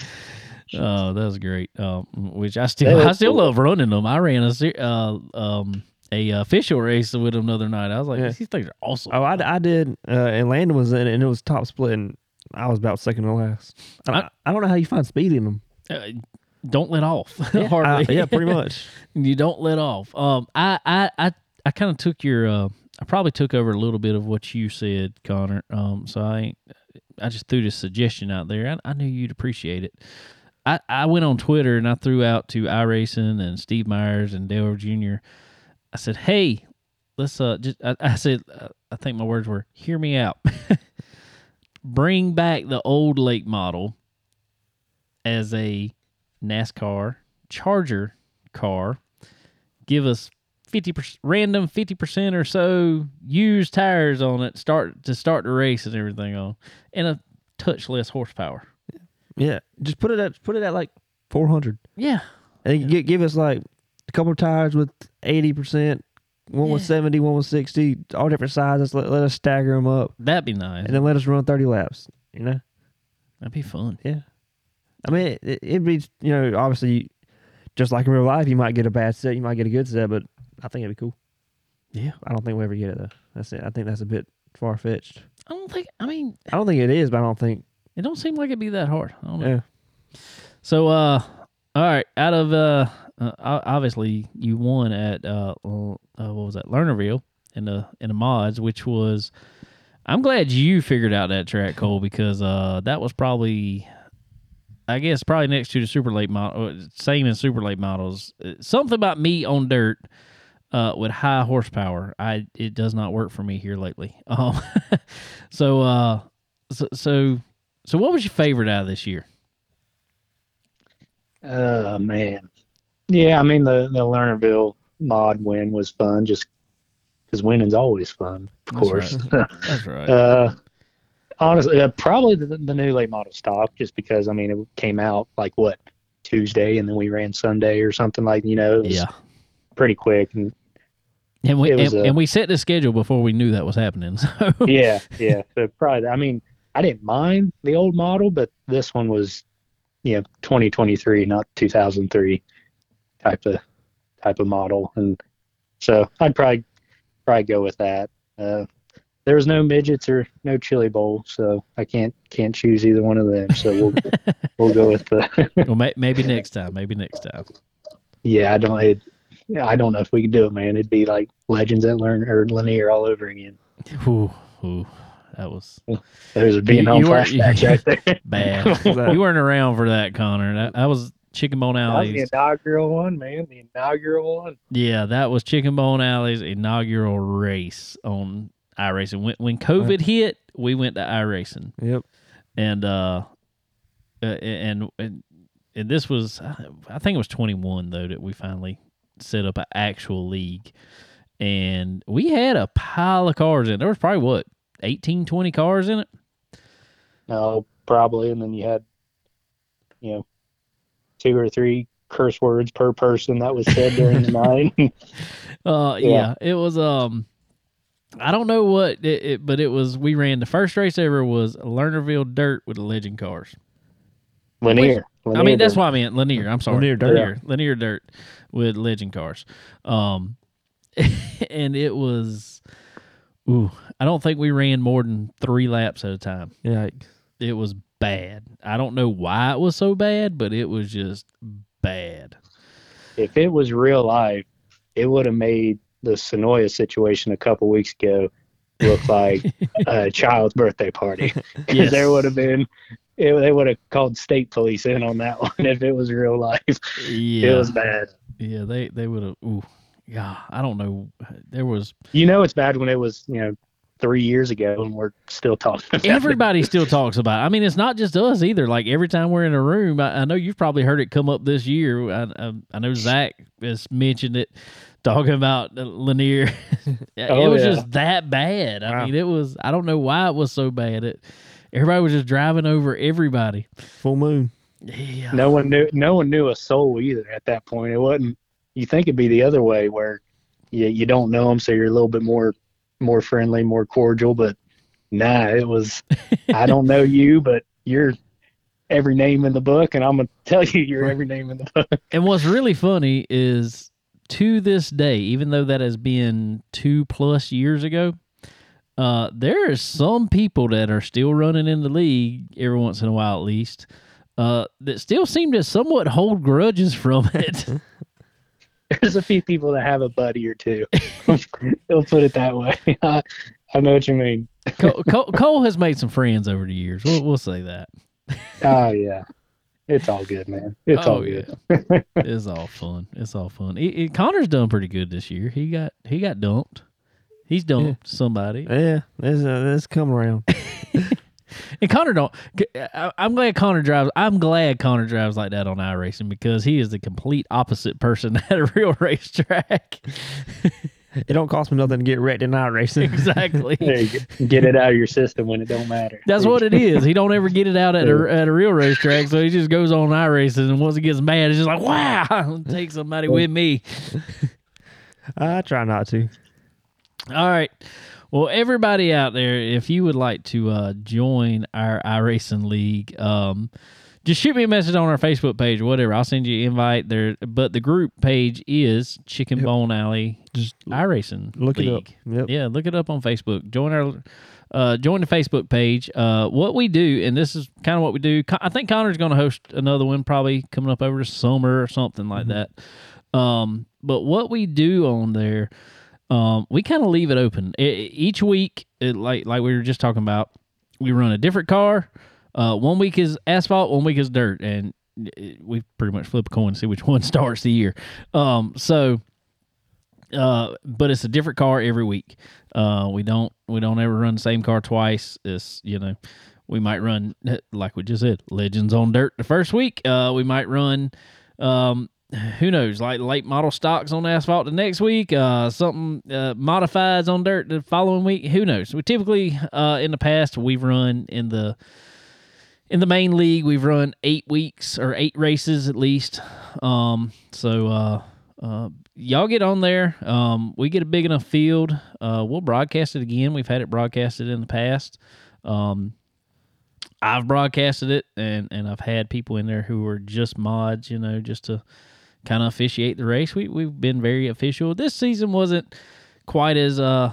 S1: Oh, that was great. Um, which I still, I still
S3: cool.
S1: love running them. I ran a se- uh, um, a official race with him the other night. I was like,
S2: Yeah.
S1: these things are awesome.
S2: oh, I, I did, uh, and Landon was in it, and it was top split, and I was about second to last. I,
S1: I-
S2: I, don't know how you find speed in them.
S1: Uh, don't let off.
S2: Yeah,
S1: Hardly.
S2: uh, yeah, pretty much.
S1: you don't let off. Um, I, I, I, I kind of took your. Uh, I probably took over a little bit of what you said, Connor. Um, so I, ain't, I just threw this suggestion out there. I, I knew you'd appreciate it. I, I went on Twitter and I threw out to iRacing and Steve Myers and Dale Jr. I said, "Hey, let's uh, just." I, I said, uh, I think my words were, "Hear me out. Bring back the old late model as a NASCAR Charger car. Give us fifty percent random fifty percent or so used tires on it. Start to start the race and everything on, and a touch less horsepower.
S2: Yeah, just put it at put it at like four hundred,
S1: Yeah,
S2: and gi- give us like a couple of tires with eighty percent. One was
S1: Yeah.
S2: seventy, one was sixty, all different sizes. Let, let us stagger them up,
S1: that'd be nice.
S2: and then let us run thirty laps. You know,
S1: That'd be fun. Yeah.
S2: I mean, it, it'd be you know obviously just like in real life, you might get a bad set, you might get a good set, but I think it'd be cool.
S1: Yeah,
S2: I don't think we'll ever get it though. That's it. I think that's a bit far fetched.
S1: I don't think. I mean,
S2: I don't think it is, but I don't think.
S1: it don't seem like it'd be that hard. I don't know.
S2: Yeah.
S1: So, uh, all right, out of uh, uh obviously you won at uh, uh what was that Lernerville in the in the mods, which was. I'm glad you figured out that track, Cole, because uh that was probably, I guess, probably next to the super late model, same as super late models. Uh, Something about me on dirt. uh, with high horsepower. I it does not work for me here lately. Um, so uh, so so so what was your favorite out of this year?
S3: Oh man, yeah. I mean the the Lernerville mod win was fun, just because winning's always fun, of
S1: That's
S3: course.
S1: That's right.
S3: uh, honestly, uh, probably the, the new late model stock, just because I mean it came out like what Tuesday, and then we ran Sunday or something like you know.
S1: Yeah,
S3: pretty quick, and
S1: and we and,
S3: a-
S1: and we set the schedule before we knew that was happening. So
S3: yeah, yeah. So probably, I mean, I didn't mind the old model, but this one was, you know, 2023, not 2003 type of type of model, and so I'd probably probably go with that. Uh, there was no midgets or no chili bowl, so I can't can't choose either one of them. So we'll we'll go with the
S1: well, may, maybe next time. Maybe next time.
S3: yeah. I don't it, yeah, I don't know if we could do it, man. It'd be like Legends at Learn or Lanier all over again.
S1: Ooh, ooh, that was
S3: There's a being
S1: You-
S3: home
S1: you were-
S3: flashbacks right there.
S1: bad.
S2: That-
S1: you weren't around for that, Connor. That, that was Chicken Bone
S3: That was the
S1: Alley's.
S3: inaugural one, man. The inaugural one.
S1: Yeah, that was Chicken Bone Alley's inaugural race on iRacing. When, when COVID hit, we went to iRacing,
S2: Yep.
S1: and uh, uh, and and and this was, I think it was 21 though that we finally set up an actual league, and we had a pile of cars in. There was probably what 18, 20 cars in it.
S3: No, probably. And then you had, you know, two or three curse words per person that was said during the night.
S1: Uh, yeah.
S3: Yeah.
S1: it was. Um, I don't know what it, it, but it was. We ran the first race ever was Lernerville Dirt with the Legend cars.
S3: Lanier.
S1: I mean, that's why I meant Lanier. I'm sorry,
S2: Lanier Dirt.
S1: Lanier, Lanier Dirt with Legend cars. Um, and it was. Ooh, I don't think we ran more than three laps at a time.
S2: Yikes.
S1: It was bad. I don't know why it was so bad, but it was just bad.
S3: If it was real life, it would have made the Sonoya situation a couple weeks ago look like a child's birthday party. 'Cause
S1: Yes.
S3: there would have been, it, they would have called state police in on that one if it was real life.
S1: Yeah,
S3: It was bad.
S1: yeah. They they would have. Ooh, yeah. I don't know. There was
S3: You know, it's bad when it was, you know, three years ago and we're still talking about it.
S1: everybody still talks about. It. I mean, it's not just us either. Like every time we're in a room, I, I know you've probably heard it come up this year. I, I, I know Zach has mentioned it, talking about Lanier. it
S3: Oh,
S1: was
S3: yeah.
S1: just that bad. I
S2: Wow.
S1: mean, it was. I don't know why it was so bad. It everybody was just driving over everybody.
S2: Full moon.
S1: Yeah.
S3: no one knew no one knew a soul either at that point. It wasn't. You think it'd be the other way where you you don't know them, so you're a little bit more more friendly, more cordial. But nah, it was. I don't know you, but you're every name in the book, and I'm gonna tell you you're every name in the book.
S1: And what's really funny is to this day, even though that has been two plus years ago, uh, there are some people that are still running in the league every once in a while, at least, uh, that still seem to somewhat hold grudges from it.
S3: There's a few people that have a buddy or two. They'll put it that way. I, I know what you mean.
S1: Cole, Cole, Cole has made some friends over the years. We'll, we'll say that.
S3: Oh yeah, it's all good, man. It's
S1: Oh,
S3: all good.
S1: It's all fun. It's all fun. He, he- Connor's done pretty good this year. He got he got dumped. He's dumped somebody.
S2: Yeah, this uh, this come around.
S1: And Connor don't. I- I'm glad Connor drives. I'm glad Connor drives like that on iRacing because he is the complete opposite person at a real racetrack.
S2: It don't cost me nothing to get wrecked in iRacing.
S1: exactly.
S3: There. Get it out of your system when it don't matter.
S1: That's what it is. He don't ever get it out at a at a real racetrack, so he just goes on iRacing, and once he gets mad, it's just like, wow, I'll take somebody with me.
S2: I try not to.
S1: All right. Well, everybody out there, if you would like to uh, join our iRacing League, um, just shoot me a message on our Facebook page or whatever. I'll send you an invite there. But the group page is Chicken
S2: Yep.
S1: Bone Alley
S2: Just
S1: iRacing
S2: look
S1: League.
S2: it up. Yep.
S1: Yeah, look it up on Facebook. Join our uh, join the Facebook page. Uh, what we do, and this is kind of what we do. I think Connor's going to host another one, probably coming up over the summer or something like
S2: Mhm.
S1: that. Um, but what we do on there, um, we kind of leave it open E- each week. It, like like we were just talking about, we run a different car. Uh, one week is asphalt, one week is dirt, and it- we pretty much flip a coin and see which one starts the year. Um, so Uh, but it's a different car every week. Uh, we don't we don't ever run the same car twice. It's you know, we might run like we just said, Legends on Dirt the first week. Uh, we might run, um, who knows, like late model stocks on asphalt the next week. Uh, something uh, modifieds on dirt the following week. Who knows? We typically uh in the past we've run in the in the main league we've run eight weeks or eight races at least. Um, so uh, uh, y'all get on there. Um, we get a big enough field. Uh, we'll broadcast it again. We've had it broadcasted in the past. Um, I've broadcasted it, and and I've had people in there who were just mods, you know, just to kind of officiate the race. We we've been very official. This season wasn't quite as uh.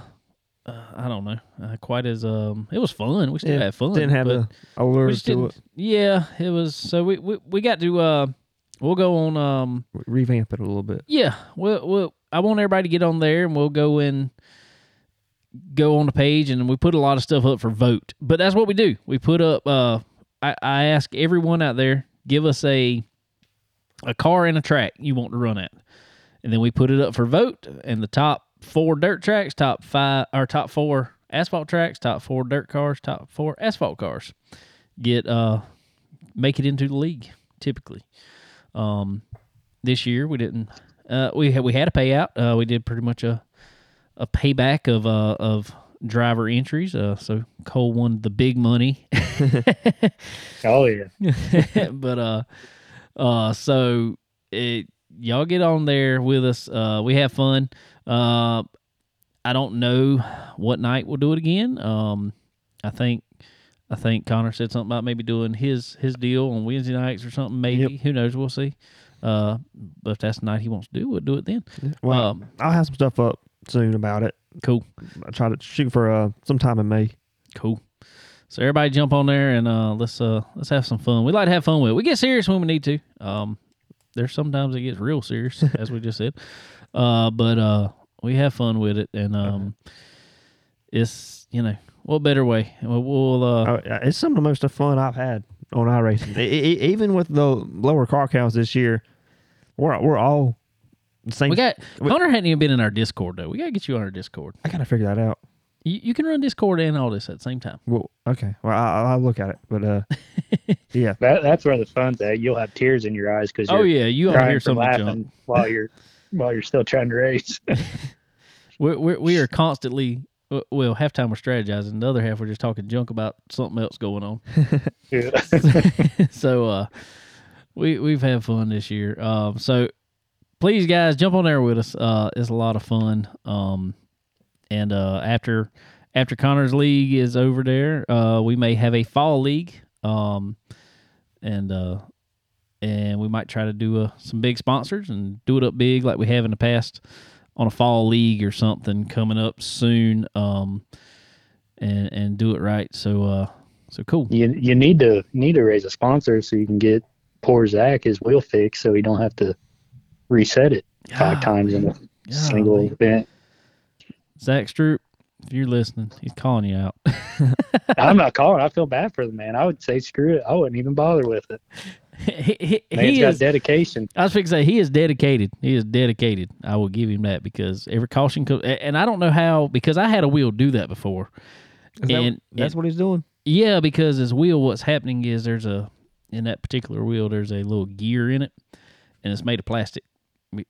S1: uh I don't know, uh, quite as um. It was fun. We still
S2: Yeah,
S1: had fun.
S2: Didn't have the allure to it.
S1: Yeah, it was. So we, we we got to uh, we'll go on um,
S2: Revamp it a little bit.
S1: yeah, we'll we'll. I want everybody to get on there, and we'll go in, go on the page, and we put a lot of stuff up for vote. But that's what we do. We put up. Uh, I I ask everyone out there, give us a a car and a track you want to run at, and then we put it up for vote. And the top four dirt tracks, top five or top four asphalt tracks, top four dirt cars, top four asphalt cars get uh make it into the league typically. Um, this year we didn't. Uh, we had we had a payout. Uh, we did pretty much a a payback of uh of driver entries. Uh, so Cole won the big money.
S3: Oh yeah.
S1: but uh uh so it y'all get on there with us. Uh we have fun. Uh i don't know what night we'll do it again. Um i think i think connor said something about maybe doing his his deal on wednesday nights or something maybe. Who knows? We'll see. Uh but if that's the night he wants to do we'll do it then.
S2: Well,
S1: um
S2: I'll have some stuff up soon about it.
S1: cool.
S2: I try to shoot for uh sometime in May.
S1: Cool. So everybody jump on there and uh, let's uh let's have some fun. We like to have fun with it. We get serious when we need to. Um, there's sometimes it gets real serious, as we just said. Uh, but uh, we have fun with it, and um, it's you know what better way? We'll, uh,
S2: Uh, it's some of the most fun I've had on iRacing. Even with the lower car counts this year, we're we're all the same.
S1: we got
S2: we-
S1: Connor hadn't even been in our Discord though. We gotta get you on our Discord.
S2: I gotta figure that out.
S1: You, you can run Discord and all this at the same time.
S2: Well, okay. Well, I, I'll look at it. But uh, yeah,
S3: That that's where the fun's at. You'll have tears in your eyes because
S1: Oh
S3: you're
S1: yeah, you don't
S3: crying
S1: hear
S3: for
S1: some of the
S3: laughing
S1: junk.
S3: while you're while you're still trying to race.
S1: We're, we're, we are constantly. Well, half time we're strategizing. The other half we're just talking junk about something else going on. So uh we we've had fun this year. Um so please guys jump on there with us. Uh it's a lot of fun. Um and uh after after Connor's league is over there, uh we may have a fall league. Um and uh and we might try to do uh, some big sponsors and do it up big like we have in the past on a fall league or something coming up soon. Um and and do it right. So uh so cool.
S3: you you need to need to raise a sponsor so you can get poor Zach his wheel fixed so he don't have to reset it five times in a single
S1: Golly.
S3: event.
S1: Zach Stroop, if you're listening, he's calling you out.
S3: I'm not calling. I feel bad for the man. I would say screw it. I wouldn't even bother with it.
S1: he he,
S3: Man's
S1: he
S3: got
S1: is.
S3: dedication.
S1: I was fixing to say he is dedicated. He is dedicated. I will give him that because every caution comes, and I don't know how because I had a wheel do that before.
S2: Is that-
S1: And-
S2: that's what he's doing.
S1: Yeah, because his wheel, what's happening is there's a in that particular wheel there's a little gear in it, and it's made of plastic.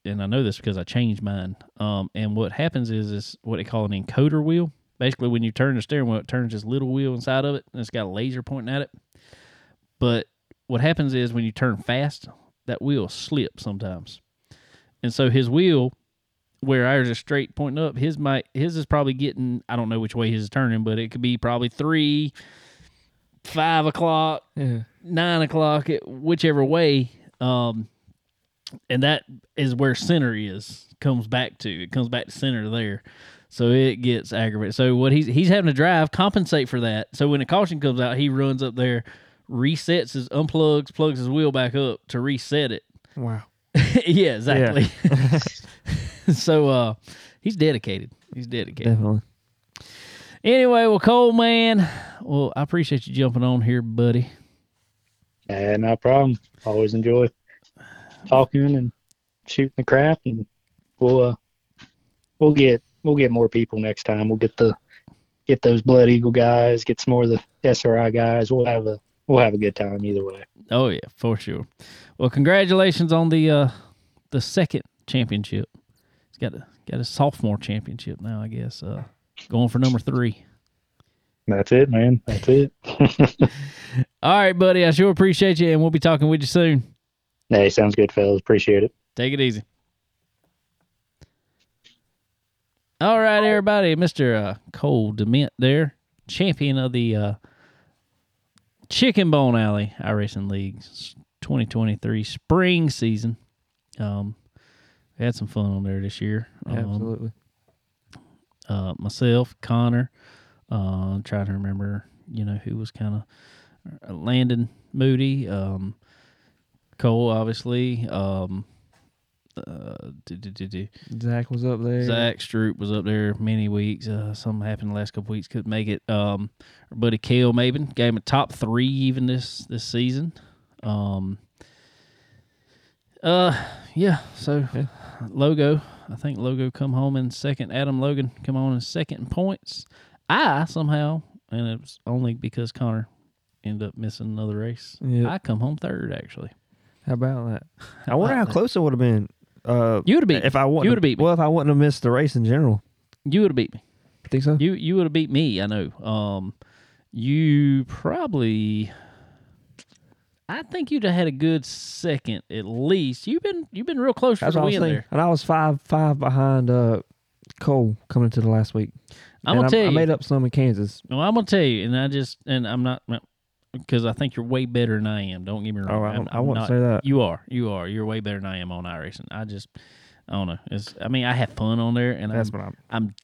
S1: And I know this because I changed mine. Um, and what happens is is what they call an encoder wheel. Basically, when you turn the steering wheel, it turns this little wheel inside of it, and it's got a laser pointing at it. But what happens is when you turn fast, that wheel slips sometimes, and so his wheel, where ours is straight pointing up, his might his is probably getting I don't know which way his is turning, but it could be probably three, five o'clock,
S2: Yeah.
S1: nine o'clock, whichever way. Um, and that is where center is comes back to. It comes back to center there, so it gets aggravated. So what he's he's having to drive compensate for that. So when a caution comes out, he runs up there, resets his unplugs, plugs his wheel back up to reset it.
S2: Wow.
S1: yeah, exactly. so uh, he's dedicated. He's dedicated.
S2: Definitely.
S1: Anyway, well, Cole, man, well, I appreciate you jumping on here, buddy.
S3: Yeah, no problem. Always enjoy talking and shooting the crap, and we'll uh, we'll get we'll get more people next time. We'll get the get those Blood Eagle guys, get some more of the SRI guys. We'll have a we'll have a good time either way.
S1: Oh yeah, for sure. Well, congratulations on the uh the second championship. He's got a got a sophomore championship now, I guess. Uh going for number three.
S3: That's it, man. That's it.
S1: All right, buddy. I sure appreciate you and we'll be talking with you soon.
S3: Hey, sounds good, fellas. Appreciate it.
S1: Take it easy. All right, everybody. Mr. Uh, Cole DeMint there, champion of the uh, Chicken Bone Alley iRacing League 2023 spring season. Um, we had some fun on there this year. Um,
S2: Absolutely.
S1: uh, myself, Connor, uh, trying to remember, you know, who was kind of Landon Moody, um, Cole, obviously. Um, uh, do, do, do.
S2: Zach was up there.
S1: Zach Stroop was up there many weeks. Uh, something happened the last couple weeks, couldn't make it. Um, our buddy Kale Maben gave him a top three even this this season. Um, uh, yeah. So
S2: Yeah.
S1: logo, I think logo come home in second. Adam Logan come on in second in points. I somehow, and it was only because Connor ended up missing another race.
S2: Yeah.
S1: I come home third actually.
S2: How about that? I wonder how close it would have been. Uh,
S1: You would have beat
S2: if I wouldn't
S1: you would have beat me.
S2: Well, if I wouldn't have missed the race in general.
S1: You would have beat me.
S2: Think so?
S1: You you would have beat me. I know. Um, you probably. I think you'd have had a good second at least. You've been you've been real close for the
S2: I was
S1: win
S2: thinking.
S1: there.
S2: And I was five five behind uh, Cole coming into the last week.
S1: I'm
S2: And
S1: gonna tell
S2: I,
S1: you.
S2: I made up some in Kansas.
S1: No, I'm gonna tell you, and I just and I'm not because I think you're way better than I am. Don't get me wrong.
S2: Oh, I,
S1: I'm-
S2: I wouldn't
S1: not-
S2: say that.
S1: You are, you are, you're way better than I am on iRacing. I just, I don't know. It's, I mean, I have fun on there, and
S2: That's
S1: I'm,
S2: what I'm.
S1: I'm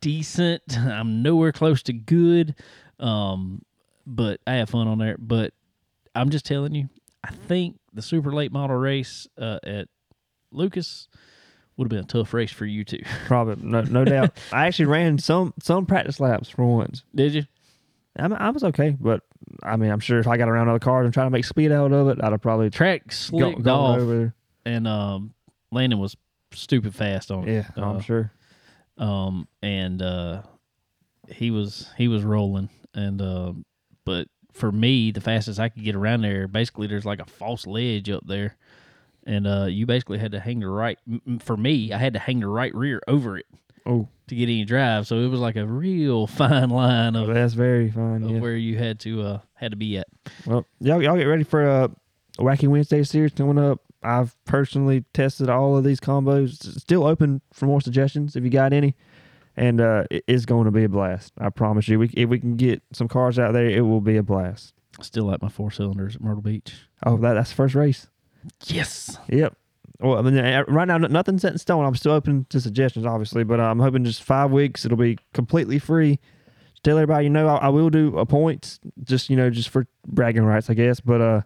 S1: decent. I'm nowhere close to good. Um, but I have fun on there. But I'm just telling you, I think the super late model race uh, at Lucas would have been a tough race for you too.
S2: Probably no, no doubt. I actually ran some some practice laps for once.
S1: Did you?
S2: I, mean, I was okay, but I mean, I'm sure if I got around other cars and trying to make speed out of it, I'd have probably
S1: Track
S2: go,
S1: slicked
S2: gone
S1: off,
S2: over.
S1: and um, Landon was stupid fast on it.
S2: Yeah,
S1: Uh,
S2: I'm sure.
S1: um and uh he was he was rolling and uh but for me the fastest i could get around there basically there's like a false ledge up there and uh you basically had to hang the right for me i had to hang the right rear over it
S2: Oh,
S1: to get any drive so it was like a real fine line of,
S2: that's very fine.
S1: of
S2: Yeah.
S1: where you had to uh had to be at
S2: Well, y'all, y'all get ready for uh, a Wacky Wednesday series coming up. I've personally tested all of these combos. It's Still open for more suggestions if you got any. And uh, it's going to be a blast. I promise you. We, if we can get some cars out there, it will be a blast.
S1: still like my four cylinders at myrtle beach
S2: Oh, that, that's the first race.
S1: yes
S2: Yep. Well, I mean, right now, nothing's set in stone. I'm still open to suggestions, obviously, but uh, I'm hoping just five weeks. It'll be completely free. Tell everybody, you know, I, I will do a points, just you know, just for bragging rights, I guess. But uh,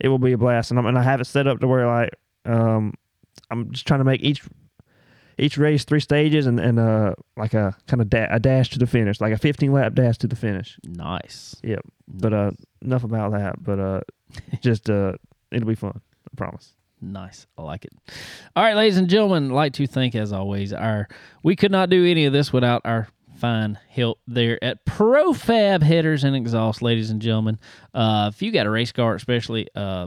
S2: it will be a blast, and, I'm, and I have it set up to where like um, I'm just trying to make each each race three stages and and uh like a kind of da- a dash to the finish, like a 15 lap dash to the finish.
S1: nice
S2: Yep. But uh, enough about that. But uh, just uh, it'll be fun. I promise.
S1: Nice. I like it. All right, ladies and gentlemen, like to thank as always our we could not do any of this without our fine help there at Profab Headers and Exhaust, ladies and gentlemen. Uh, if you got a race car, especially uh,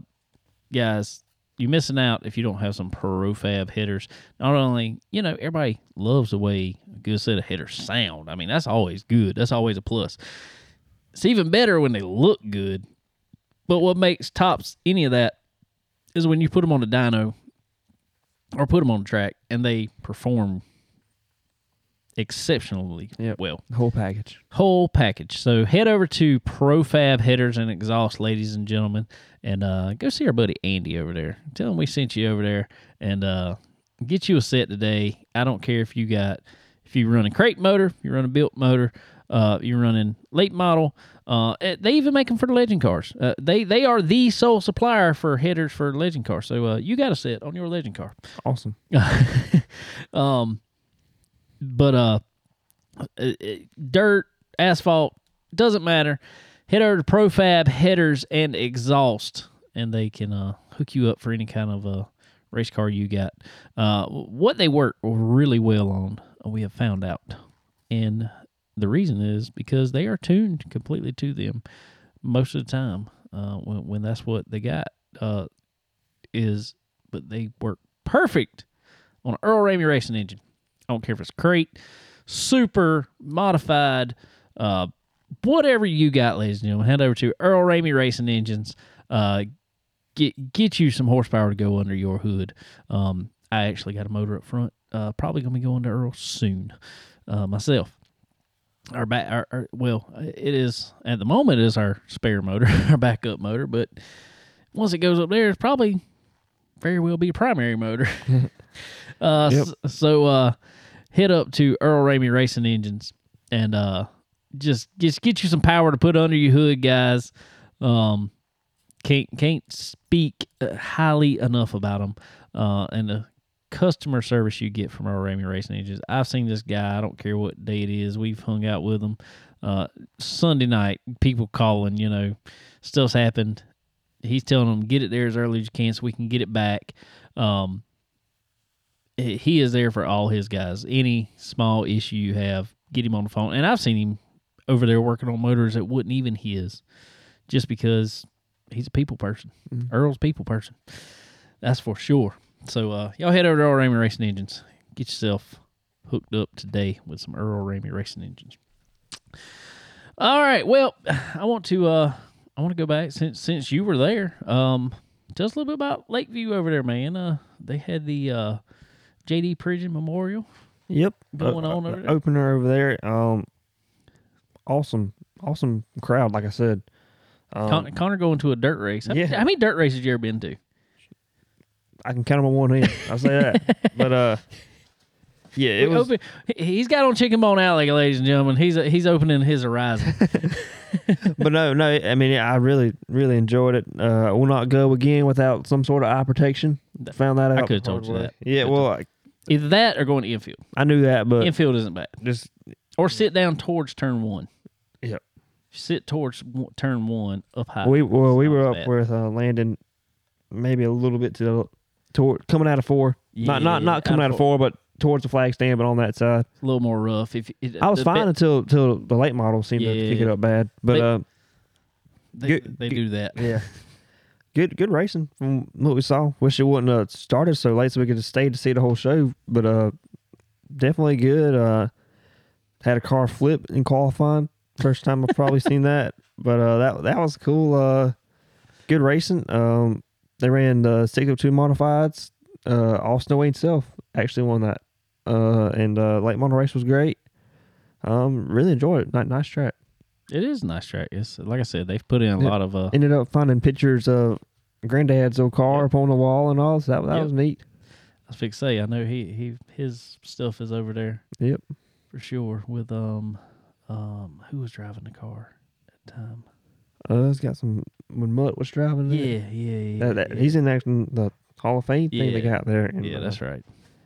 S1: guys, you're missing out if you don't have some Profab headers. Not only, you know, everybody loves the way a good set of headers sound. I mean, that's always good. That's always a plus. It's even better when they look good. But what makes tops any of that is when you put them on a dyno or put them on the track and they perform exceptionally
S2: Yep.
S1: well.
S2: Whole package.
S1: Whole package. So head over to Profab Headers and Exhaust, ladies and gentlemen, and uh, go see our buddy Andy over there. Tell him we sent you over there and uh, get you a set today. I don't care if you got if you run a crate motor, you run a built motor, uh, you're running late model. Uh, eh, they even make them for the legend cars. Uh, they they are the sole supplier for headers for legend cars. So uh, you got a set on your legend car.
S2: Awesome.
S1: um, but uh, uh, uh, dirt, asphalt doesn't matter. Head over to Profab headers and exhaust, and they can uh hook you up for any kind of uh race car you got. Uh, what they work really well on, we have found out, and the reason is because they are tuned completely to them most of the time. Uh, when when that's what they got uh, is, but they work perfect on an Earl Ramey racing engine. I don't care if it's crate, super modified, uh, whatever you got, ladies and gentlemen. Head over to Earl Ramey Racing Engines. Uh, get get you some horsepower to go under your hood. Um, I actually got a motor up front. Uh, probably gonna be going to Earl soon. Uh, myself. Our back, our, our well, it is at the moment is our spare motor, our backup motor. But once it goes up there, it's probably very well be a primary motor. uh,
S2: Yep.
S1: s- so uh, head up to Earl Ramey Racing Engines and uh, just just get you some power to put under your hood, guys. Um, can't can't speak uh, highly enough about them uh, and the customer service you get from Earl Ramey Racing Engines. I've seen this guy. I don't care what day it is. We've hung out with him. Uh, Sunday night, people calling. You know, stuff's happened. He's telling them get it there as early as you can so we can get it back. Um, he is there for all his guys. Any small issue you have, get him on the phone. And I've seen him over there working on motors that wasn't even his, just because he's a people person.
S2: Mhm.
S1: Earl's people person. That's for sure. So uh, y'all head over to Earl Ramey Racing Engines. Get yourself hooked up today with some Earl Ramey Racing Engines. All right. Well, I want to uh, I want to go back since since you were there. Um, tell us a little bit about Lakeview over there, man. Uh, they had the uh, JD Pridgeon Memorial.
S2: Yep.
S1: Going
S2: Uh,
S1: on
S2: uh,
S1: over there?
S2: Opener over there. Um, awesome, awesome crowd. Like I said, um,
S1: Con- Connor going to a dirt race. How, many,
S2: yeah.
S1: how many dirt races you ever been to?
S2: I can count them on one hand. I'll say that. but uh, yeah, it
S1: We
S2: was.
S1: open- he- he's got on Chicken Bone Alley, ladies and gentlemen. He's he's opening his horizon.
S2: but no, no. I mean, I really, really enjoyed it. Uh, I will not go again without some sort of eye protection. Found that out.
S1: I could've told you
S2: way.
S1: that.
S2: Yeah,
S1: Could've
S2: well, I,
S1: Either that or going to infield.
S2: I knew that, but
S1: infield isn't bad.
S2: just
S1: Or sit down towards turn one.
S2: Yep.
S1: Sit towards turn one up high.
S2: we well we were up
S1: bad.
S2: with uh, Landon, maybe a little bit to the toward coming out of four. not not
S1: Yeah,
S2: not coming out of four, but towards the flag stand, but on that side.
S1: A little more rough. If it,
S2: I was fine
S1: be-
S2: until until the late model seemed to pick it up bad. But
S1: They-
S2: uh,
S1: they,
S2: good-
S1: they do that.
S2: yeah, good good racing from what we saw. Wish it wouldn't have started so late so we could have stayed to see the whole show. But uh, definitely good. Uh, had a car flip in qualifying. First time I've probably seen that. But uh, that that was cool. Uh, good racing. Um, they ran the 602 modifieds. Uh, Austin Wayne Self actually won that. Uh, and uh, late model race was great. Um, really enjoyed it. Ni- Nice track.
S1: It is a nice track. It's like I said, they've put in a
S2: Yeah.
S1: lot of uh
S2: ended up finding pictures of granddad's old car
S1: Yep.
S2: up on the wall and all. So that, that
S1: Yep.
S2: was neat.
S1: I was to say, I know he, he his stuff is over there
S2: Yep.
S1: for sure with um um who was driving the car at the time.
S2: Uh, it's got some when Mutt was driving. it.
S1: Yeah, yeah, yeah.
S2: That, that,
S1: yeah.
S2: He's in actually the Hall of Fame thing they got there. and,
S1: Yeah,
S2: uh,
S1: that's right.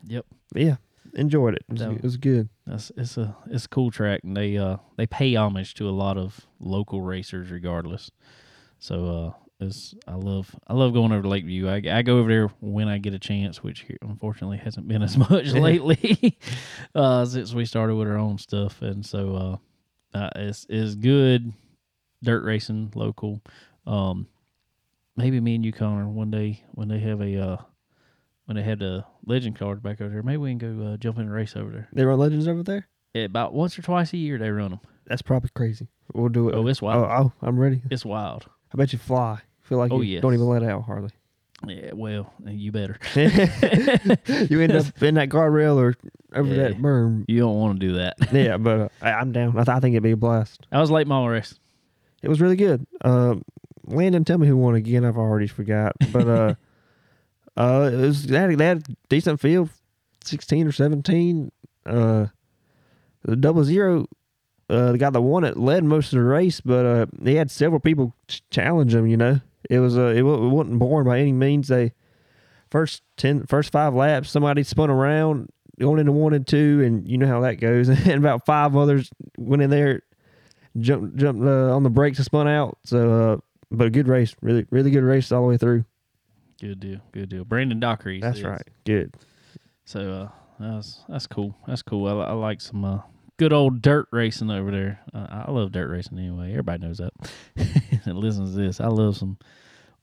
S1: Yep.
S2: Yeah, enjoyed it. It was,
S1: That-
S2: it was good.
S1: That's it's a it's a cool track, and they uh they pay homage to a lot of local racers, regardless. So uh, it's I love I love going over to Lakeview. I, I go over there when I get a chance, which here unfortunately hasn't been as much lately, uh, since we started with our own stuff. And so uh, uh it's it's good dirt racing local. Um, maybe me and you, Connor, one day when they have a uh when they had the legend card back over there, maybe we can go uh, jump in a race over there.
S2: They run legends over there.
S1: Yeah, about once or twice a year they run them.
S2: That's probably crazy. We'll do it.
S1: Oh, it's
S2: oh,
S1: wild.
S2: oh, I'm ready.
S1: It's wild.
S2: I bet you fly. Feel like
S1: Oh,
S2: you
S1: yes.
S2: don't even let out hardly.
S1: Yeah, well, you better.
S2: you end up in that guardrail or over
S1: Yeah.
S2: that berm.
S1: You don't want to do that.
S2: Yeah, but uh, I, I'm down. I, th- I think it'd be a blast.
S1: I was late model race.
S2: It was really good. Uh, Landon, tell me who won again. I've already forgot. But uh, uh, it was that had, they had a decent field, sixteen or seventeen. Uh, the double zero, uh, the guy that won it led most of the race, but uh, he had several people ch- challenge him. You know, it was uh, it, wa- it wasn't boring by any means. They first ten, first five laps, somebody spun around going into one and two, and you know how that goes. and about five others went in there, jumped jumped uh, on the brakes and spun out. So, uh, but a good race, really really good race all the way through.
S1: Good deal. Good deal. Brandon Dockery.
S2: That's right. Good.
S1: So uh, that's that's cool. That's cool. I, I like some uh, good old dirt racing over there. Uh, I love dirt racing anyway. Everybody knows that. and listens to this. I love some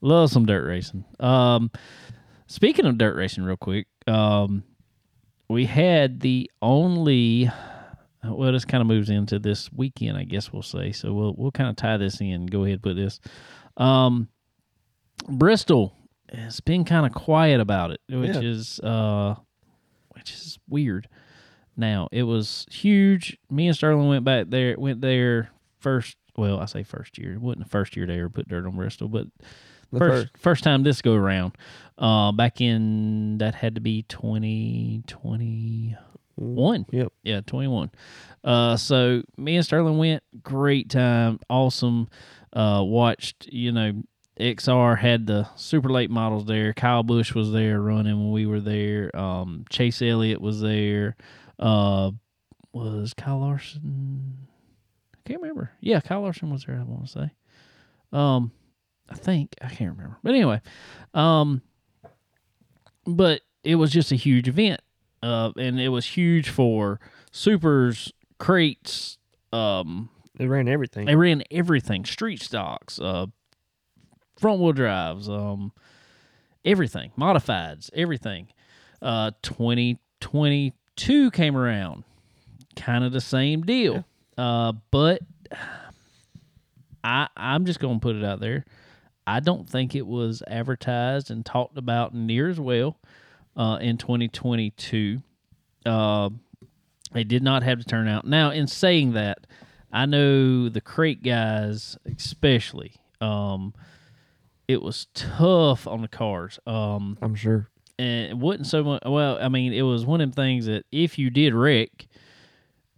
S1: love some dirt racing. Um, speaking of dirt racing, real quick, um, we had the only. Well, this kind of moves into this weekend, I guess we'll say. So we'll we'll kind of tie this in. Go ahead, put this. Um, Bristol has been kind of quiet about it, which
S2: Yeah.
S1: is uh, which is weird. Now it was huge. Me and Sterling went back there. Went there first. Well, I say first year. It wasn't the first year they ever put dirt on Bristol, but
S2: The
S1: first first time this go around. Uh, back in that had to be twenty twenty one.
S2: Yep.
S1: Yeah, 21. Uh, so me and Sterling went. Great time. Awesome. Uh, watched, you know, XR had the super late models there. Kyle Busch was there running when we were there. Um, Chase Elliott was there. Uh, was Kyle Larson? I can't remember. Yeah, Kyle Larson was there, I want to say. Um, I think. I can't remember. But anyway, um, but it was just a huge event uh, and it was huge for supers, crates. Um,
S2: They ran everything.
S1: they ran everything: street stocks, uh, front wheel drives, um, everything, modifieds, everything. Uh, twenty twenty two came around, kind of the same deal. Uh, but I I'm just gonna put it out there. I don't think it was advertised and talked about near as well uh, in 2022. Uh, they did not have to turn out. Now, in saying that, I know the crate guys, especially, um, it was tough on the cars. Um,
S2: I'm sure.
S1: and it wasn't so much. Well, I mean, it was one of them things that if you did wreck,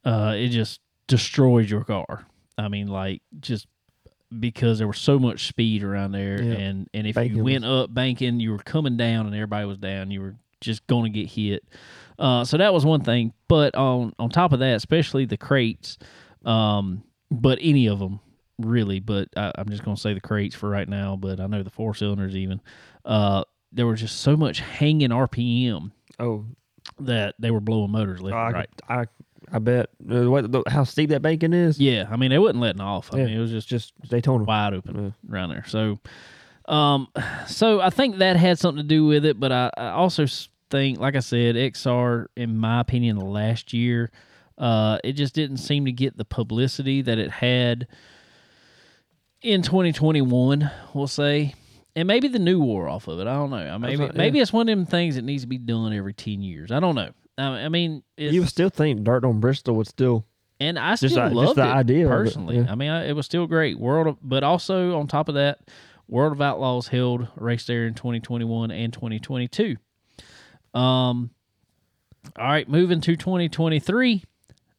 S1: uh, it just destroyed your car. I mean, like just because there was so much speed around there,
S2: Yeah.
S1: and and if
S2: Banking
S1: you
S2: was-
S1: went up banking, you were coming down, and everybody was down. You were just going to get hit. Uh, so that was one thing. But on on top of that, especially the crates, um, but any of them really. But I, I'm just going to say the crates for right now. But I know the four cylinders even. Uh, there was just so much hanging RPM
S2: Oh,
S1: that they were blowing motors left
S2: I,
S1: and right.
S2: I I bet uh, what the, how steep that banking is.
S1: Yeah, I mean they wasn't letting off. I
S2: Yeah.
S1: mean it was just
S2: Just they Daytona.
S1: wide open
S2: Yeah.
S1: around there. So, um, so I think that had something to do with it. But I, I also think, like I said, XR, in my opinion, last year, uh, it just didn't seem to get the publicity that it had in 2021. We'll say. And maybe the new wore off of it. I don't know. I maybe
S2: yeah.
S1: maybe it's one of them things that needs to be done every ten years. I don't know. I, I mean, it's,
S2: You would still think Dirt on Bristol would still.
S1: and I still
S2: just
S1: loved
S2: the
S1: it
S2: idea of it,
S1: personally.
S2: yeah.
S1: I mean, I, it was still great. World, of, but also on top of that, World of Outlaws held a race there in 2021 and 2022. Um, all right, moving to 2023,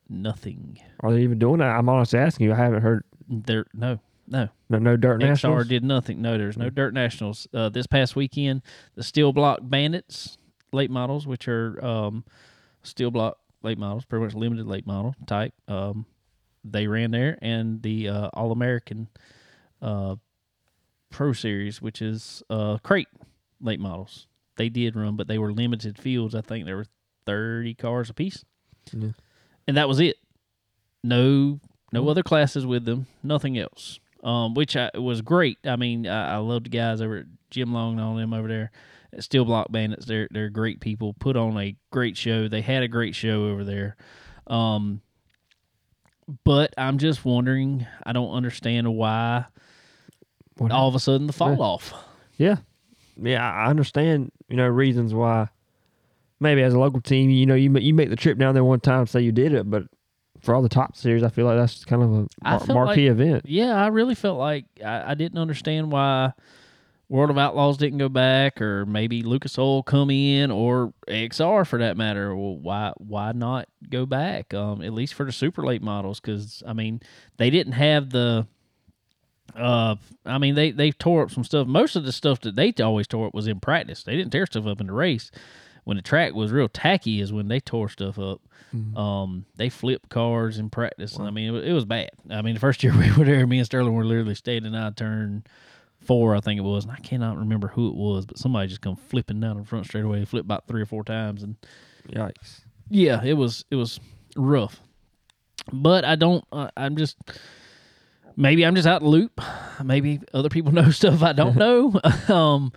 S1: nothing.
S2: Are they even doing that? I'm honestly asking you. I haven't heard.
S1: There, no, no.
S2: No, no Dirt
S1: XR
S2: Nationals.
S1: did nothing. No, there's no Dirt Nationals. Uh, this past weekend, the Steel Block Bandits late models, which are um, Steel Block late models, pretty much limited late model type. Um, they ran there, and the uh, All American uh, Pro Series, which is uh, crate late models. They did run, but they were limited fields. I think there were 30 cars apiece.
S2: Yeah.
S1: And that was it. No no other classes with them, nothing else. Um, which I, was great. I mean, I, I love the guys over at Jim Long and all them over there at Steel Block Bandits. They're they're great people. Put on a great show. They had a great show over there. Um, but I'm just wondering. I don't understand why
S2: What
S1: all of a sudden the fall
S2: Yeah.
S1: off.
S2: Yeah, yeah, I I understand. You know reasons why. Maybe as a local team, you know, you you make the trip down there one time, say you did it, but for all the top series, I feel like that's kind of a mar-
S1: felt
S2: marquee event.
S1: Yeah, I really felt like I, I didn't understand why World of Outlaws didn't go back, or maybe Lucas Oil come in, or XR for that matter. Well, why why not go back? Um, at least for the super late models, because I mean they didn't have the. Uh, I mean they they tore up some stuff. Most of the stuff that they always tore up was in practice. They didn't tear stuff up in the race. When the track was real tacky, is when they tore stuff up. Um, they flipped cars in practice, and I mean, it was, it was bad. I mean, the first year we were there, me and Sterling were literally standing out turn four, I think it was, and I cannot remember who it was, but somebody just come flipping down the front straightaway, flipped about three or four times, and
S2: Yikes.
S1: yeah, it was it was rough. But I don't. Uh, I'm just maybe I'm just out of the loop. Maybe other people know stuff I don't know. um,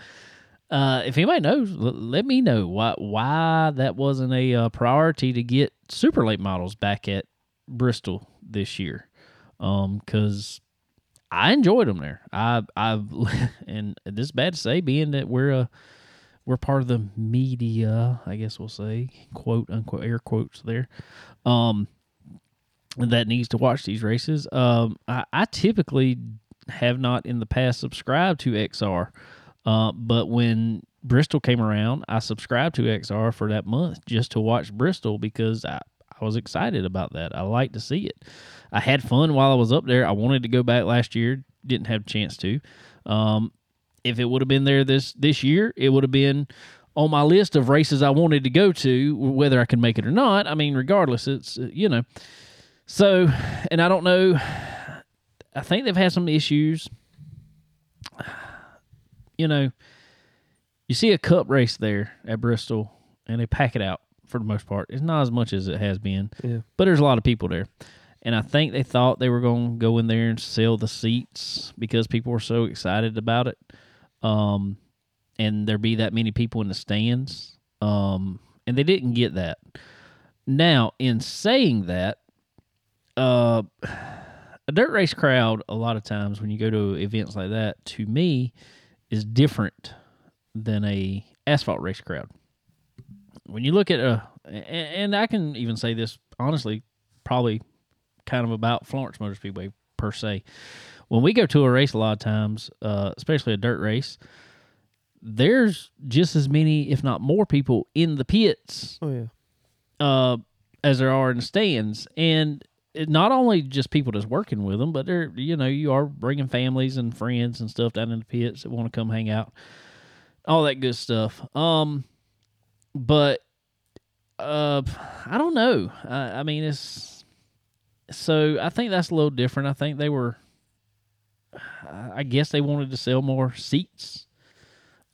S1: uh, if anybody knows, l- let me know why why that wasn't a uh, priority to get super late models back at Bristol this year. Um, because I enjoyed them there. I I've and this is bad to say, being that we're a we're part of the media, I guess we'll say, quote unquote air quotes there. Um, that needs to watch these races. Um, I, I typically have not in the past subscribed to XR, uh, but when Bristol came around, I subscribed to XR for that month just to watch Bristol because I, I was excited about that. I like to see it. I had fun while I was up there. I wanted to go back last year, didn't have a chance to. Um, if it would have been there this this year, it would have been on my list of races I wanted to go to, whether I could make it or not. I mean, regardless, it's uh, you know. So, and I don't know. I think they've had some issues. You know, you see a cup race there at Bristol, and they pack it out for the most part. It's not as much as it has been,
S2: Yeah.
S1: but there's a lot of people there. And I think they thought they were going to go in there and sell the seats because people were so excited about it. Um, and there be that many people in the stands. Um, and they didn't get that. Now, in saying that, uh, a dirt race crowd, a lot of times when you go to events like that, to me, is different than a asphalt race crowd. When you look at a, and I can even say this honestly, probably kind of about Florence Motor Speedway per se. When we go to a race, a lot of times, uh, especially a dirt race, there's just as many, if not more, people in the pits
S2: Oh yeah.
S1: uh, as there are in the stands, and not only just people that's working with them, but they're you know you are bringing families and friends and stuff down in the pits that want to come hang out, all that good stuff. Um, but uh, I don't know. I, I mean, it's so I think that's a little different. I think they were. I guess they wanted to sell more seats.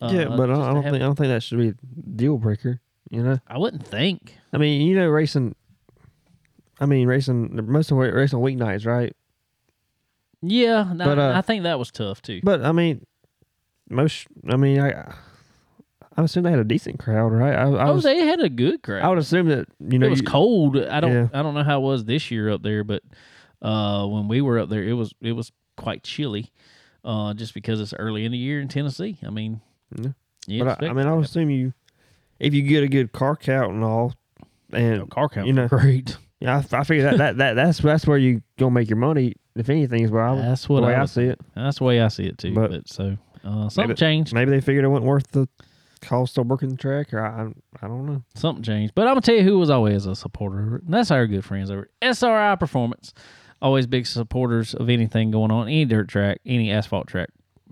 S2: yeah,
S1: uh,
S2: but I,
S1: just
S2: I don't think I don't think that should be a deal breaker. You know,
S1: I wouldn't think.
S2: I mean, you know, racing. I mean, racing most of it racing weeknights, right?
S1: Yeah,
S2: But, uh,
S1: I think that was tough too.
S2: But I mean, most. I mean, I. I assume they had a decent crowd, right? I, I
S1: oh,
S2: was.
S1: they had a good crowd.
S2: I would assume that you know
S1: it was
S2: you-
S1: cold. I don't.
S2: Yeah.
S1: I don't know how it was this year up there, but uh, when we were up there, it was it was quite chilly, uh, just because it's early in the year in Tennessee. I mean,
S2: Yeah. But I, I mean, I would assume you, if you get a good car count and all, and
S1: No, car count,
S2: you know-
S1: great.
S2: Yeah, I, I figure that, that that that's that's where you gonna make your money. If anything, is where I
S1: That's
S2: the
S1: what
S2: way
S1: I,
S2: I see it.
S1: That's the way I see it too. But,
S2: But-
S1: so uh, something
S2: Maybe-
S1: changed.
S2: Maybe they figured it wasn't worth the cost of working the track, or I I don't know.
S1: Something changed. But I'm gonna tell you who was always a supporter of it, and that's our good friends over at SRI Performance. Always big supporters of anything going on, any dirt track, any asphalt track,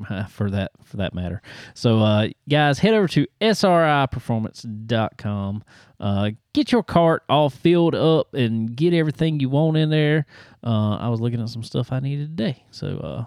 S1: for that for that matter. So, uh, guys, head over to sriperformance.com. Uh, get your cart all filled up and get everything you want in there. Uh, I was looking at some stuff I needed today, so uh,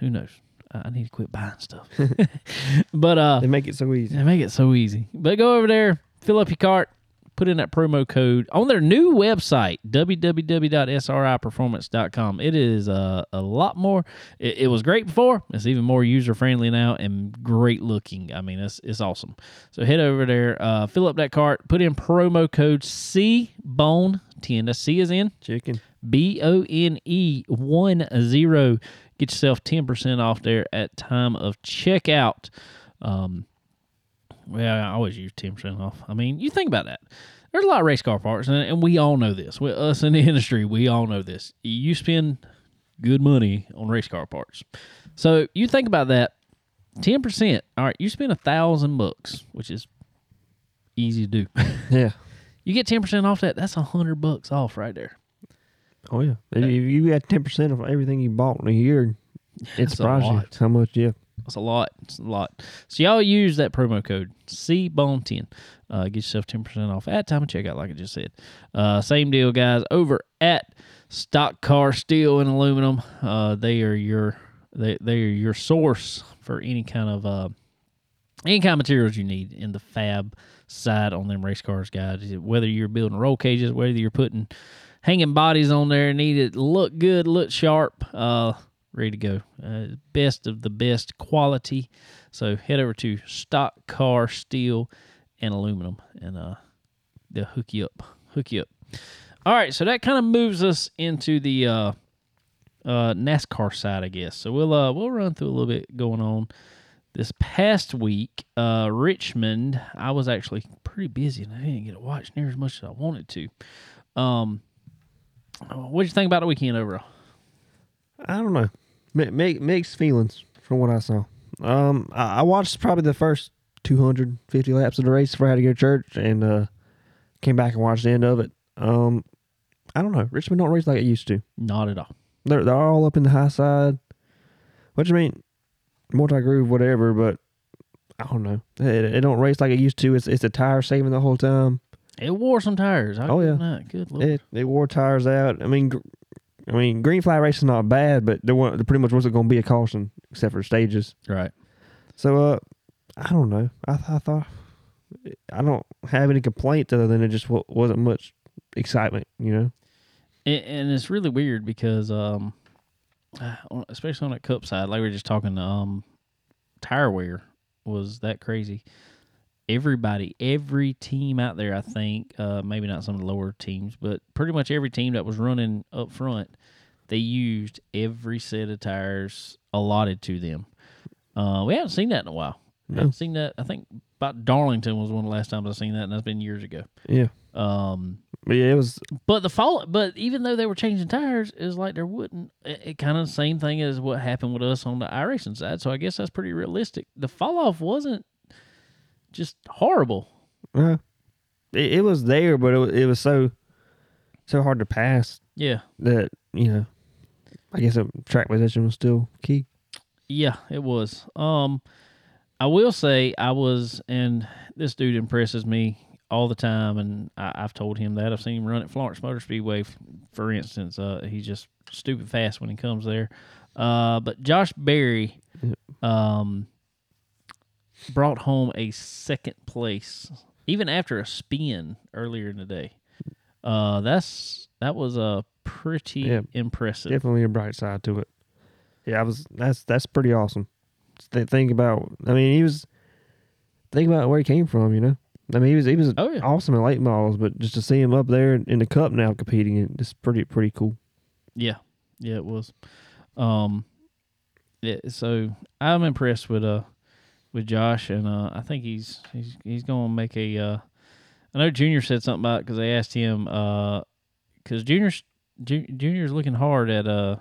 S1: who knows? I need to quit buying stuff. but uh,
S2: They make it so easy.
S1: they make it so easy. But go over there, fill up your cart, put in that promo code on their new website, www.sriperformance.com. It is uh, a lot more. It, it was great before. It's even more user friendly now and great looking. I mean, it's it's awesome. So head over there, uh, fill up that cart, put in promo code C Bone ten. That's C is in
S2: Chicken.
S1: B O N E one zero. Get yourself ten percent off there at time of checkout. Um, well, I always use ten percent off. I mean, you think about that. There's a lot of race car parts, and, and we all know this. With us in the industry, we all know this. You spend good money on race car parts, so you think about that. Ten percent. All right, you spend a thousand bucks, which is easy to do.
S2: Yeah.
S1: you get ten percent off that. That's a hundred bucks off right there.
S2: Oh yeah. If you- had ten percent of everything you bought in a year, it
S1: That's a
S2: you
S1: lot.
S2: how much. Yeah.
S1: It's a lot. It's a lot. So y'all use that promo code CBONE10. Uh, get yourself 10% off at time of checkout, like I just said. Uh, same deal, guys. Over at Stock Car Steel and Aluminum, uh, they are your They they are your source for any kind of uh, any kind of materials you need in the fab side on them race cars, guys. Whether you're building roll cages, whether you're putting hanging bodies on there, need it look good, look sharp, uh, ready to go. Uh, best of the best quality. So head over to Stock Car Steel and Aluminum, and uh, they'll hook you up. Hook you up. All right, so that kind of moves us into the uh, uh, NASCAR side, I guess. So we'll uh, we'll run through a little bit going on this past week. Uh, Richmond, I was actually pretty busy and I didn't get to watch near as much as I wanted to. Um, what did you think about the weekend overall?
S2: I don't know. Mi- mi- mixed feelings from what I saw. Um, I, I watched probably the first 250 laps of the race before I had to go to church, and uh, came back and watched the end of it. Um, I don't know. Richmond don't race like it used to.
S1: Not at all.
S2: They're they're all up in the high side. What do you mean? Multi groove, whatever, but I don't know. It, it don't race like it used to. It's it's a tire saving the whole time.
S1: It wore some tires. I'll
S2: Oh, yeah.
S1: that. Good lord.
S2: It they wore tires out. I mean, I mean, green flag racing not bad, but there wa- there pretty much wasn't going to be a caution except for stages.
S1: right.
S2: So uh, I don't know. I th- I thought I don't have any complaints other than it just w- wasn't much excitement. You know.
S1: And, and it's really weird because, um, especially on that cup side, like we were just talking, um, tire wear was that crazy. Everybody, every team out there, I think, uh, maybe not some of the lower teams, but pretty much every team that was running up front, they used every set of tires allotted to them. Uh, we haven't seen that in a while.
S2: No.
S1: haven't seen that. I think about Darlington was one of the last times I've seen that, and that's been years ago.
S2: Yeah.
S1: Um,
S2: But yeah, it was.
S1: but the fall, but even though they were changing tires, it was like there wouldn't. It, it kind of the same thing as what happened with us on the iRacing side. So I guess that's pretty realistic. The fall off wasn't just horrible.
S2: Uh, it, it was there, but it, it was so so hard to pass
S1: Yeah,
S2: that you know. I guess a track position was still key.
S1: yeah, it was. Um, I will say I was, and this dude impresses me all the time, and I, I've told him that I've seen him run at Florence Motor Speedway, f- for instance. Uh, he's just stupid fast when he comes there. Uh, but Josh Berry, um, brought home a second place, even after a spin earlier in the day. Uh, that's that was a pretty
S2: Yeah.
S1: impressive.
S2: Definitely a bright side to it. Yeah, I was. That's that's pretty awesome. Th- think about. I mean, he was. Think about where he came from. You know. I mean, he was he was
S1: Oh, yeah.
S2: awesome in late models, but just to see him up there in the cup now competing, it's pretty pretty cool.
S1: Yeah, yeah, it was. Um, yeah, so I'm impressed with uh with Josh, and uh, I think he's he's he's going to make a. Uh, I know Junior said something about because they asked him because Junior's Ju- Junior's looking hard at uh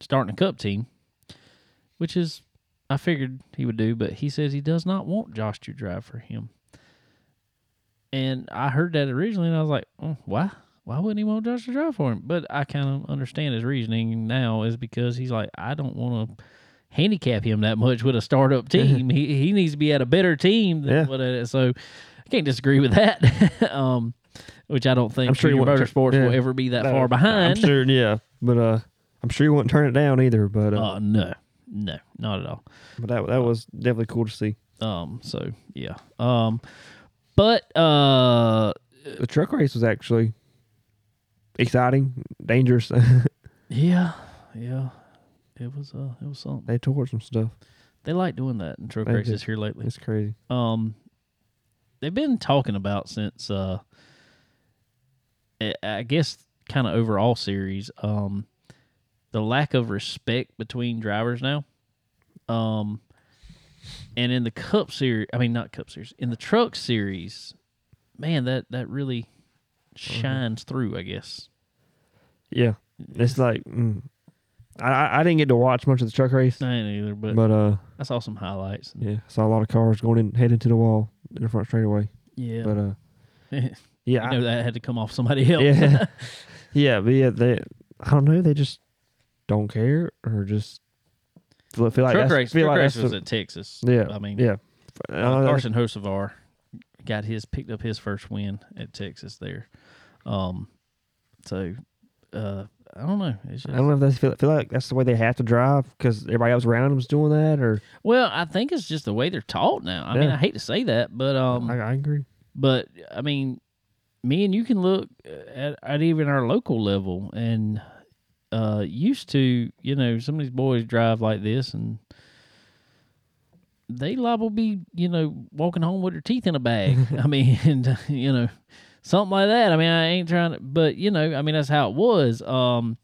S1: starting a cup team, which is I figured he would do, but he says he does not want Josh to drive for him. And I heard that originally, and I was like, oh, why? Why wouldn't he want Josh to drive for him? But I kind of understand his reasoning now is because he's like, I don't want to handicap him that much with a startup team. he he needs to be at a better team than
S2: Yeah.
S1: what it is. So I can't disagree with that. um, which I don't think
S2: I'm sure
S1: Junior
S2: won't
S1: Motorsports
S2: tur-
S1: will ever be that
S2: No,
S1: far behind.
S2: I'm sure, yeah, but uh, I'm sure you wouldn't turn it down either. But uh,
S1: Uh, no, no, not at all.
S2: but that that was definitely cool to see.
S1: Um, so yeah. Um, but uh,
S2: The truck race was actually exciting, dangerous.
S1: yeah, yeah, it was uh, it was something.
S2: they tore some stuff.
S1: They like doing that in truck
S2: They do.
S1: races here lately.
S2: It's crazy.
S1: um they've been talking about since uh I- guess kind of overall series um the lack of respect between drivers now um and in the cup series I mean not cup series in the truck series man that that really shines through I guess
S2: Yeah, it's like mm, I- I didn't get to watch much of the truck race,
S1: I ain't either but,
S2: but uh,
S1: I saw some highlights
S2: yeah, saw a lot of cars going in heading to the wall in the front straightaway.
S1: yeah
S2: But uh, yeah, I-
S1: know that had to come off somebody else
S2: yeah, yeah, but yeah, they I don't know, they just don't care or just feel, feel like
S1: truck
S2: that's,
S1: race
S2: feel
S1: truck
S2: like
S1: race
S2: that's
S1: was
S2: the-
S1: at Texas
S2: yeah,
S1: I mean
S2: yeah.
S1: Uh,
S2: Uh,
S1: Carson Hocevar got his picked up his first win at Texas there. Um, so uh, I don't know. It's just,
S2: I don't know if they feel, feel like that's the way they have to drive because everybody else around them's doing that, or
S1: well, I think it's just the way they're taught now. I mean, I hate to say that, but um,
S2: I, I agree.
S1: but I mean, me and you can look at, at even our local level and uh used to, you know, some of these boys drive like this and they liable be, you know, walking home with their teeth in a bag. I mean, and, you know, something like that. I mean, I ain't trying to, but you know, I mean, that's how it was. Um,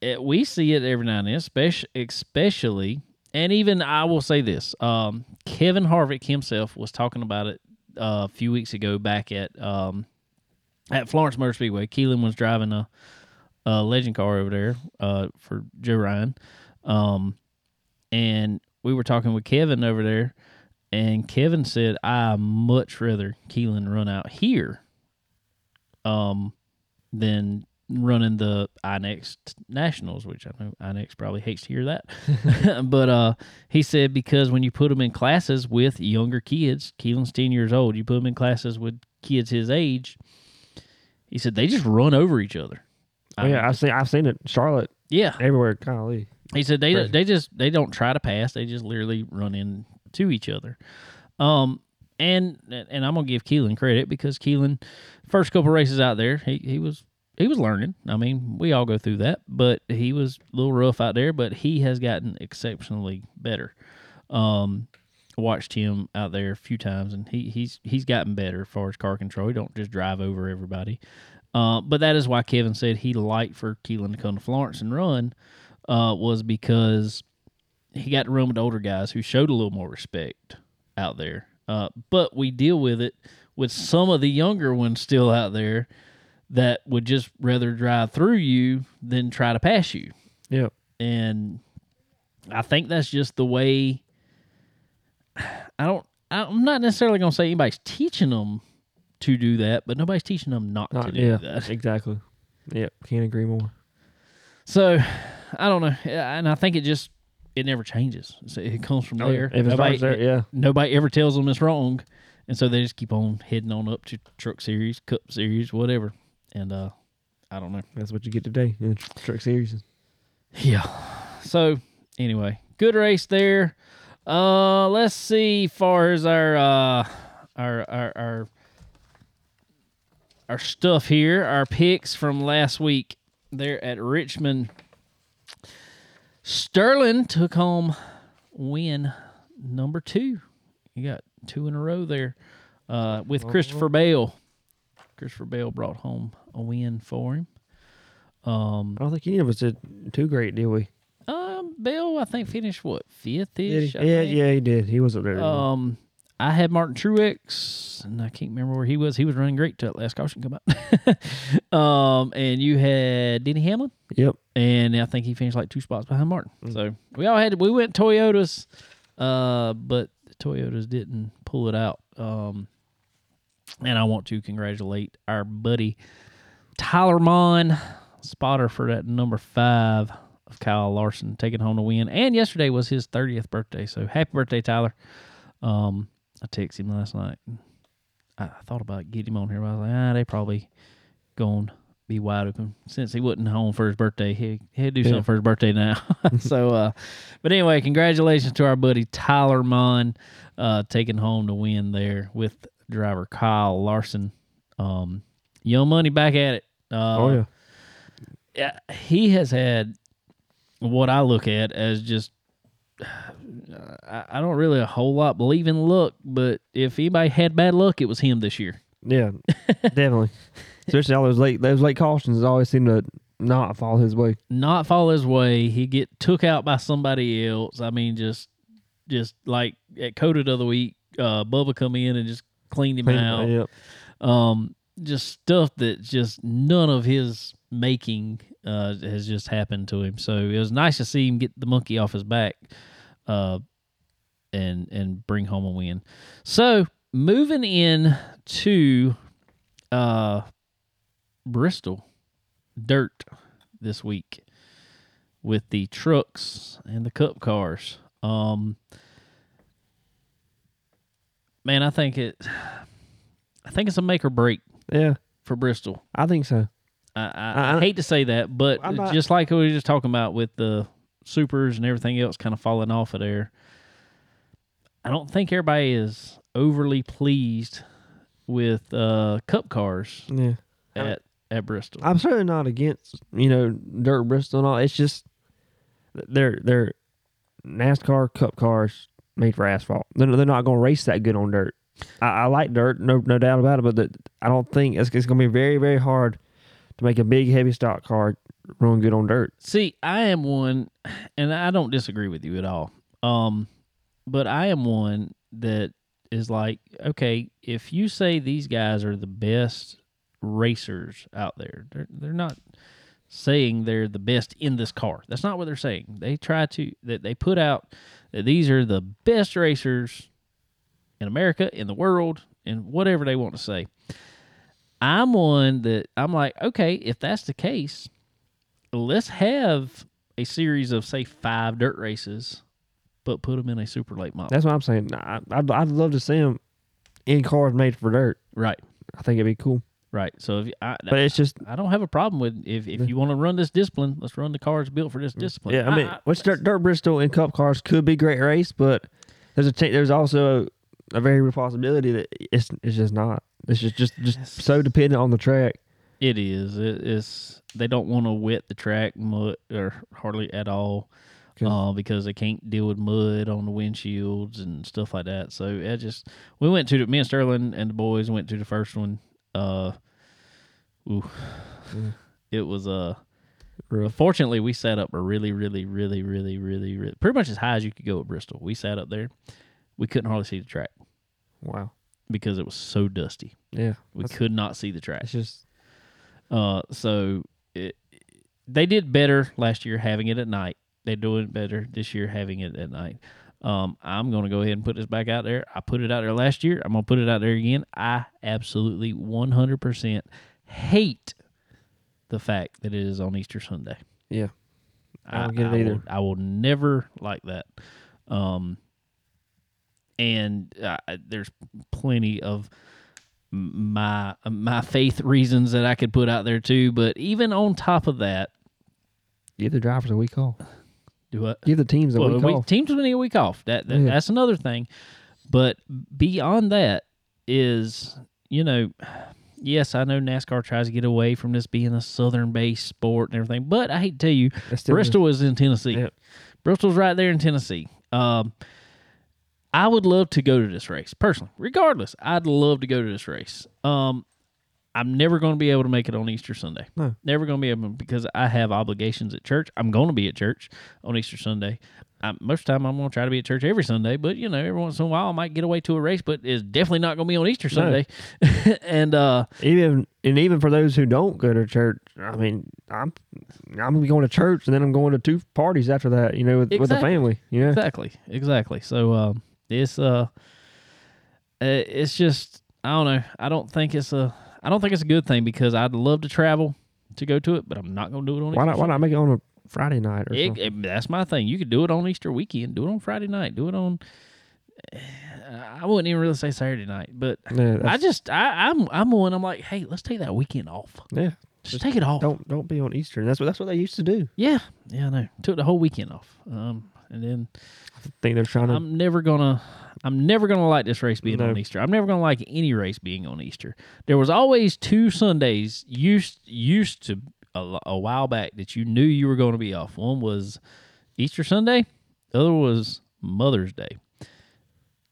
S1: it, we see it every now and then, especially, especially, and even I will say this: um, Kevin Harvick himself was talking about it uh, a few weeks ago back at um, at Florence Motor Speedway. Keelan was driving a, a legend car over there uh, for Joe Ryan, um, and we were talking with Kevin over there, and Kevin said, "I much rather Keelan run out here, um, than running the INEX Nationals, which I know INEX probably hates to hear that, but uh, he said because when you put them in classes with younger kids, Keelan's ten years old, you put them in classes with kids his age." He said they just run over each other.
S2: Oh, yeah, I've seen I've seen it. Charlotte
S1: yeah.
S2: everywhere. Golly,
S1: He said they
S2: Crazy.
S1: they just they don't try to pass. They just literally run into each other. Um, and and I'm gonna give Keelan credit because Keelan, first couple races out there, he he was he was learning. I mean, we all go through that, but he was a little rough out there. But he has gotten exceptionally better. Um, watched him out there a few times, and he he's he's gotten better as far as car control. He don't just drive over everybody. Uh, but that is why Kevin said he liked for Keelan to come to Florence and run, uh, was because he got to run with older guys who showed a little more respect out there. Uh, but we deal with it with some of the younger ones still out there that would just rather drive through you than try to pass you.
S2: yeah,
S1: And I think that's just the way. I don't. I'm not necessarily going to say anybody's teaching them to do that, but nobody's teaching them not, to do
S2: yeah,
S1: that.
S2: exactly. Yep, can't agree more.
S1: So I don't know, and I think it just it never changes. So it comes from
S2: Oh,
S1: there.
S2: If
S1: nobody,
S2: there, yeah,
S1: nobody ever tells them it's wrong, and so they just keep on heading on up to Truck Series, Cup Series, whatever. And uh, I don't know.
S2: that's what you get today in truck series.
S1: Yeah. So anyway, good race there. Uh, let's see. Far as our uh, our our our our stuff here, our picks from last week. There at Richmond, Sterling took home win number two. You got two in a row there uh, with Christopher Bell. Christopher Bell brought home a win for him. Um,
S2: I don't think any of us did too great, did we?
S1: um, Bell, I think finished what fifth ish.
S2: Yeah, yeah, he did. He wasn't there.
S1: Um, I had Martin Truex, and I can't remember where he was. He was running great till that last caution come out. um, and you had Denny Hamlin,
S2: yep.
S1: and I think he finished like two spots behind Martin. So we all had we went Toyotas, uh, but the Toyotas didn't pull it out. Um, and I want to congratulate our buddy Tyler Monn, spotter for that number five of Kyle Larson, taking home the win. And yesterday was his 30th birthday. So happy birthday, Tyler. Um, I texted him last night. I, thought about getting him on here, but I was like, ah, they probably going to be wide open. Since he wasn't home for his birthday, he, he'd do
S2: Yeah.
S1: something for his birthday now. so, uh, but anyway, congratulations to our buddy Tyler Monn uh, taking home the win there with driver Kyle Larson. Um, Young Money back at it. Uh,
S2: oh yeah.
S1: yeah, he has had what I look at as just. I, I don't really a whole lot believe in luck, but if anybody had bad luck, it was him this year.
S2: Yeah, definitely. Especially all those late those late cautions always seem to not fall his way.
S1: Not fall his way. He get took out by somebody else. I mean, just just like at COTA the other week, uh, Bubba come in and just cleaned him out.
S2: Yep.
S1: um just stuff that just none of his making uh has just happened to him so it was nice to see him get the monkey off his back uh and and bring home a win so moving in to uh bristol dirt this week with the trucks and the cup cars um man i think it I think it's a make or break
S2: Yeah,
S1: for Bristol.
S2: I think so.
S1: I, I,
S2: I-
S1: hate to say that, but
S2: not-
S1: just like we were just talking about with the supers and everything else kind of falling off of there, I don't think everybody is overly pleased with uh, cup cars
S2: Yeah.
S1: At at Bristol.
S2: I'm certainly not against you know dirt Bristol and all. It's just they're they're NASCAR Cup cars made for asphalt. They're, they're not going to race that good on dirt. I, I like dirt, no no doubt about it, but the, I don't think it's, it's going to be very very hard to make a big heavy stock car run good on dirt.
S1: See, I am one, and I don't disagree with you at all. Um, but I am one that is like, okay, if you say these guys are the best racers out there, they're they're not saying they're the best in this car. That's not what they're saying. They try to that they put out that these are the best racers in America, in the world, and whatever they want to say. I'm one that I'm like, okay, if that's the case, let's have a series of say five dirt races, but put them in a super late model.
S2: That's what I'm saying. I, I'd, I'd love to see them in cars made for dirt.
S1: right,
S2: I think it'd be cool.
S1: right. So if I,
S2: But it's just
S1: I don't have a problem with if if mm-hmm. you want to run this discipline, let's run the cars built for this mm, discipline.
S2: Yeah, I mean, which dirt, dirt Bristol and Cup cars could be great race, but there's a ch- there's also a, a very real possibility that it's it's just not. It's just just just so dependent on the track.
S1: It is. It is. They don't want to wet the track mud or hardly at all, uh, because they can't deal with mud on the windshields and stuff like that. So it just we went to the me and Sterling and the boys went to the first one. Uh, ooh, it was uh.
S2: Rough.
S1: Fortunately, we sat up a really, really, really, really, really, really, pretty much as high as you could go at Bristol. We sat up there. We couldn't hardly see the track
S2: Wow.
S1: because it was so dusty.
S2: Yeah.
S1: We could not see the track.
S2: It's just
S1: Uh, so it, they did better last year having it at night. They're doing better this year having it at night. Um, I'm going to go ahead and put this back out there. I put it out there last year. I'm going to put it out there again. I absolutely 100% hate the fact that it is on Easter Sunday.
S2: yeah. I don't
S1: I,
S2: get it
S1: I
S2: either.
S1: Will, I will never like that. Um, and uh, there's plenty of my my faith reasons that I could put out there too. But even on top of that,
S2: Give the drivers a week off.
S1: do what?
S2: Give the teams a
S1: Well,
S2: week
S1: we,
S2: off.
S1: teams will need a week off. That, that
S2: Yeah.
S1: that's another thing. But beyond that is you know. Yes, I know NASCAR tries to get away from this being a southern-based sport and everything, but I hate to tell you, Bristol is in Tennessee.
S2: Yep.
S1: Bristol's right there in Tennessee. Um, I would love to go to this race personally. Regardless, I'd love to go to this race. Um, I'm never going to be able to make it on Easter Sunday.
S2: No.
S1: Never going to be able because I have obligations at church. I'm going to be at church on Easter Sunday. I, most of the time, I'm going to try to be at church every Sunday, but you know, every once in a while, I might get away to a race, but it's definitely not going to be on Easter Sunday. and uh,
S2: even and even for those who don't go to church, I mean, I'm I'm gonna be going to church and then I'm going to two parties after that. You know, with, with the
S1: Exactly.
S2: family. You know,
S1: Exactly, exactly. So um, it's uh, uh, it's just I don't know. I don't think it's a I don't think it's a good thing because I'd love to travel to go to it, but I'm not going to do it on.
S2: why
S1: Easter
S2: not? Why not make it on a Friday night or
S1: It,
S2: something?
S1: it- that's my thing. You could do it on Easter weekend. Do it on Friday night. Do it on. I wouldn't even really say Saturday night, but
S2: Yeah,
S1: I just I, I'm I'm one. I'm like, hey, let's take that weekend off.
S2: yeah.
S1: Just take it off.
S2: Don't don't be on Easter. And that's what that's what they used to do.
S1: Yeah, yeah, I know. Took the whole weekend off. Um, and then
S2: I think they're trying to.
S1: I'm never gonna I'm never gonna like this race being
S2: No.
S1: on Easter. I'm never gonna like any race being on Easter. There was always two Sundays used used to a, a while back that you knew you were going to be off. One was Easter Sunday, the other was Mother's Day.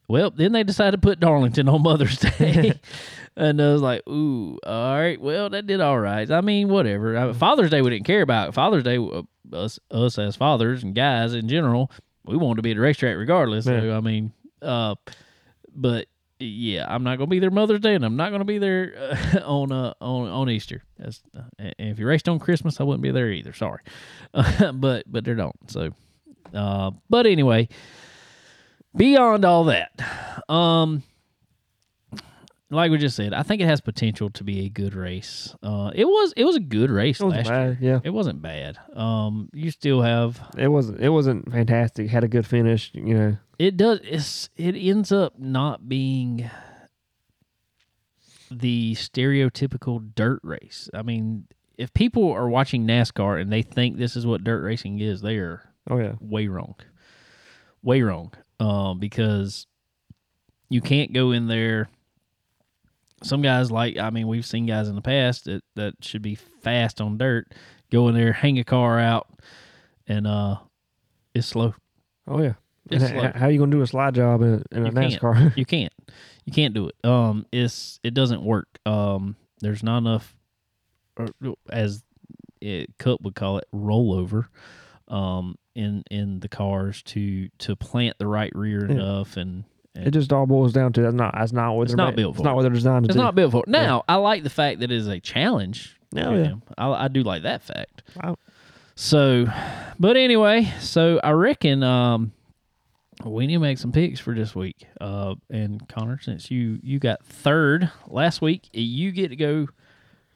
S1: Well, then they decided to put Darlington on Mother's Day. and I was like, ooh, all right, well, that did all right. I mean, whatever. I Father's Day, we didn't care about. Father's Day, uh, us, us as fathers and guys in general, we wanted to be at the racetrack regardless. So, I mean, uh, but yeah, I'm not going to be there Mother's Day, and I'm not going to be there uh, on uh, on on Easter. That's, uh, and if you raced on Christmas, I wouldn't be there either. Sorry, but but they don't. So, uh, but anyway, beyond all that, um, like we just said, I think it has potential to be a good race. Uh, it was it was a good race
S2: it wasn't
S1: last year.
S2: bad. Yeah,
S1: It wasn't bad. Um, you still have
S2: it wasn't. It wasn't fantastic. Had a good finish. You know.
S1: it does it's it ends up not being the stereotypical dirt race. I mean, if people are watching NASCAR and they think this is what dirt racing is, they are
S2: Oh yeah.
S1: way wrong. Way wrong. Um, because you can't go in there. Some guys like I mean, we've seen guys in the past that, that should be fast on dirt, go in there, hang a car out, and uh it's slow.
S2: Oh yeah.
S1: It's
S2: And
S1: slow.
S2: how you gonna do a slide job in a, in a. NASCAR?
S1: You can't. You can't do it. Um it's it doesn't work. Um there's not enough or, as it Cup would call it, rollover um in in the cars to to plant the right rear
S2: Yeah.
S1: enough and
S2: it just all boils down to that's not that's not what
S1: It's
S2: they're
S1: not
S2: ma-
S1: built
S2: It's not what they're designed to
S1: It's
S2: do.
S1: not built for. Now, I like the fact that it is a challenge.
S2: Oh, yeah.
S1: I, I do like that fact.
S2: Wow.
S1: So, but anyway, so I reckon um, we need to make some picks for this week. Uh, and Connor, since you you got third last week, you get to go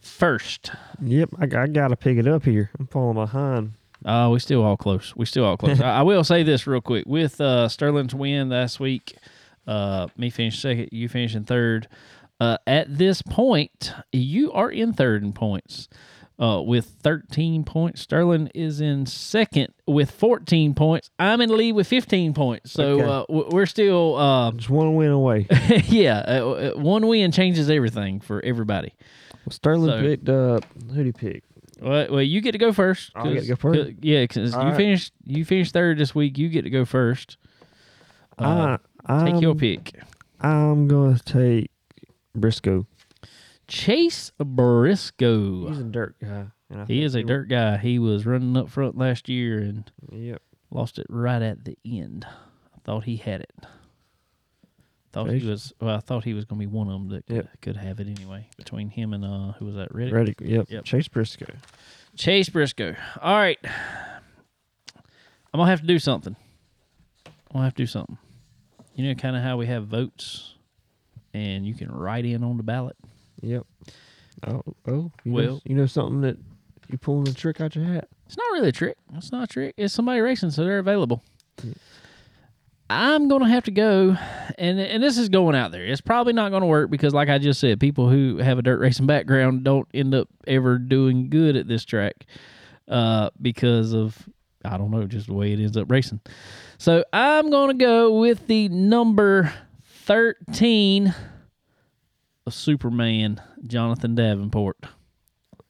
S1: first.
S2: Yep, I, I got to pick it up here. I'm falling behind.
S1: Uh, we still all close. We still all close. I, I will say this real quick. With uh, Sterling's win last week, uh, me finishing second, you finishing third. Uh, at this point, you are in third in points. Uh, with 13 points, Sterling is in second with 14 points. I'm in lead with 15 points. So
S2: Okay.
S1: uh, we're still, uh,
S2: Just one win away.
S1: yeah, uh, uh, one win changes everything for everybody.
S2: Well, Sterling
S1: So-
S2: picked up. Who would he pick?
S1: Well, well, you get to go first.
S2: I get to go first?
S1: yeah, because you
S2: right.
S1: finished you finished third this week. You get to go first. Uh,
S2: I,
S1: take your pick.
S2: I'm gonna take Briscoe.
S1: Chase Briscoe.
S2: He's a dirt guy.
S1: He is a dirt guy. He was running up front last year and
S2: Yep.
S1: lost it right at the end. I thought he had it. Thought he was well. I thought he was going to be one of them that could,
S2: Yep.
S1: could have it anyway. Between him and uh, who was that? Reddick.
S2: Ready? Yep.
S1: Yep.
S2: Chase Briscoe.
S1: Chase Briscoe. All right. I'm gonna have to do something. I'm gonna have to do something. You know, kind of how we have votes, and you can write in on the ballot.
S2: Yep. Oh, oh. You know,
S1: Well-
S2: you know something that you pulling a trick out your hat.
S1: It's not really a trick. It's not a trick. It's somebody racing, so they're available.
S2: Yeah.
S1: I'm gonna have to go, and and this is going out there. It's probably not gonna work because, like I just said, people who have a dirt racing background don't end up ever doing good at this track, uh, because of I don't know, just the way it ends up racing. So I'm gonna go with the number thirteen of Superman, Jonathan Davenport.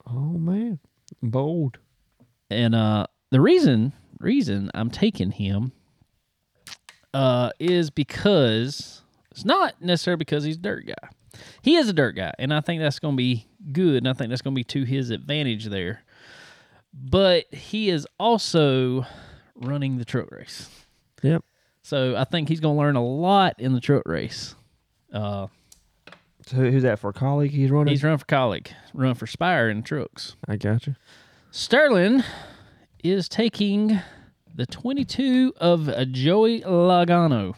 S2: Oh man, bold.
S1: and uh the reason reason I'm taking him uh is because it's not necessarily because he's a dirt guy. He is a dirt guy, and I think that's going to be good, and I think that's going to be to his advantage there. But he is also running the truck race,
S2: Yep.
S1: so I think he's going to learn a lot in the truck race. Uh,
S2: So who's that for? Kaulig? He's running.
S1: he's running for Kaulig, run for Spire in trucks.
S2: I got you.
S1: Sterling is taking the 22 of Joey Logano.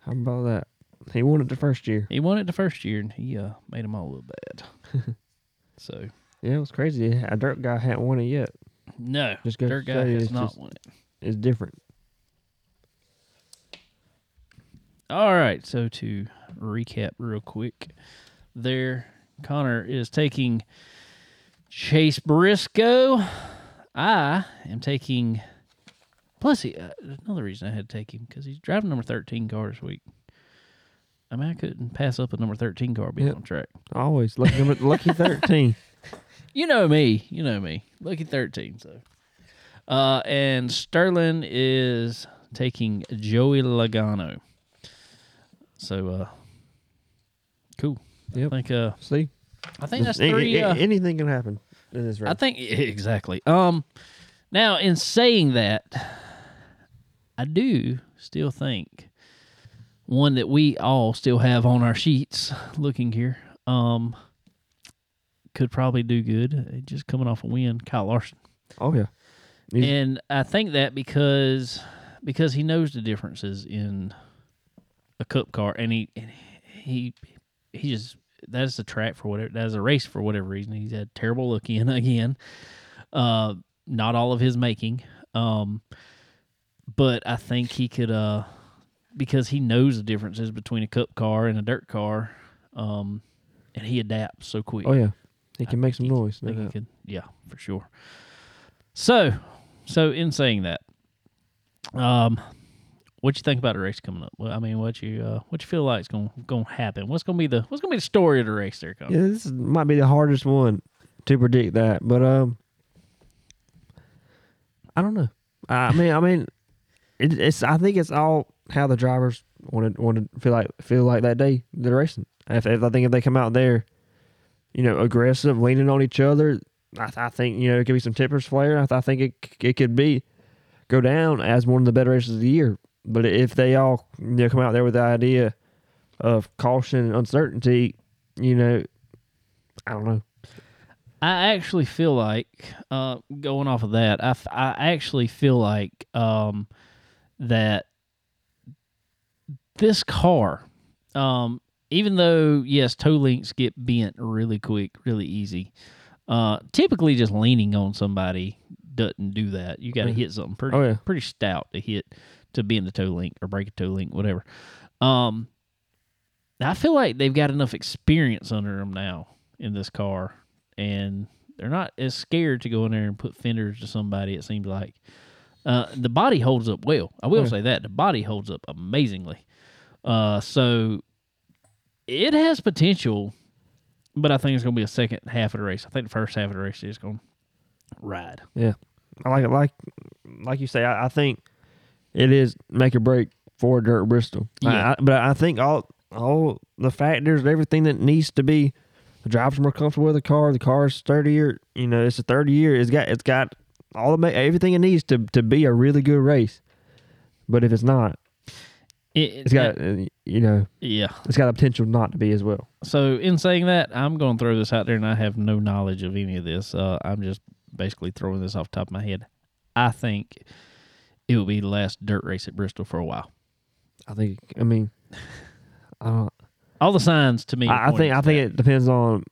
S2: How about that? He won it the first year.
S1: He won it the first year, and he uh, made them all look bad. so,
S2: Yeah, it was crazy. A dirt guy hadn't won it yet.
S1: no,
S2: Just goes
S1: Dirt Guy has not
S2: just-
S1: won it.
S2: It's different.
S1: All right, so to recap real quick, there, Connor is taking Chase Briscoe. I am taking. Plus, he, uh, another reason I had to take him because he's driving number thirteen car this week. I mean, I couldn't pass up a number thirteen car being
S2: Yep.
S1: on track.
S2: Always lucky number, lucky thirteen.
S1: You know me. You know me. Lucky 13. So, uh, and Sterling is taking Joey Logano. So, uh, cool.
S2: Yep.
S1: I think, uh,
S2: See,
S1: I think that's
S2: A- a-
S1: three. Uh,
S2: anything can happen in this race.
S1: I think exactly. Um, now in saying that, I do still think one that we all still have on our sheets. Looking here, um, could probably do good. uh, Just coming off a win, Kyle Larson.
S2: oh yeah, He's-
S1: and I think that because because he knows the differences in a cup car, and he and he he just that's a track for whatever that's a race for whatever reason. He's had terrible look in again. Uh, not all of his making, um, but I think he could uh because he knows the differences between a cup car and a dirt car, um, and he adapts so quick.
S2: oh yeah, he can
S1: I
S2: make some
S1: he-
S2: noise. No
S1: think he could, yeah, for sure. So, so in saying that, um, what you think about the race coming up? Well, I mean, what you uh, what you feel like is going going to happen? What's going to be the what's going to be the story of the race there coming?
S2: Yeah, this is- might be the hardest one to predict that, but um, I don't know. I mean, I mean, it, it's. I think it's all how the drivers want to want to feel like feel like that day they're racing. If, if I think if they come out there, you know, aggressive, leaning on each other, I, I think you know it could be some tippers flare. I, I think it it could be go down as one of the better races of the year. But if they all you know come out there with the idea of caution and uncertainty, you know, I don't know.
S1: I actually feel like uh, going off of that. I, I actually feel like um, that this car, um, even though yes, toe links get bent really quick, really easy. Uh, typically, just leaning on somebody doesn't do that. You got to
S2: Yeah.
S1: hit something pretty
S2: Oh, yeah.
S1: pretty stout to hit to bend the toe link or break a toe link, whatever. Um, I feel like they've got enough experience under them now in this car, and they're not as scared to go in there and put fenders to somebody. It seems like uh, the body holds up well. I will
S2: Yeah.
S1: say that the body holds up amazingly. Uh, so it has potential, but I think it's going to be a second half of the race. I think the first half of the race is going to ride.
S2: Yeah, I like it, like like you say. I, I think it is make or break for Dirt Bristol.
S1: Yeah.
S2: I, but I think all all the factors, everything that needs to be, the driver's more comfortable with the car. The car's sturdier. You know, it's a thirty year. It's got it's got all the everything it needs to to be a really good race. But if it's not,
S1: It,
S2: it's got uh, you know
S1: yeah.
S2: it's got the potential not to be as well.
S1: So, in saying that, I'm going to throw this out there, and I have no knowledge of any of this. Uh, I'm just basically throwing this off the top of my head. I think it will be the last dirt race at Bristol for a while.
S2: I think. I mean, I don't.
S1: All the signs to me.
S2: I, I think I think
S1: that.
S2: it depends on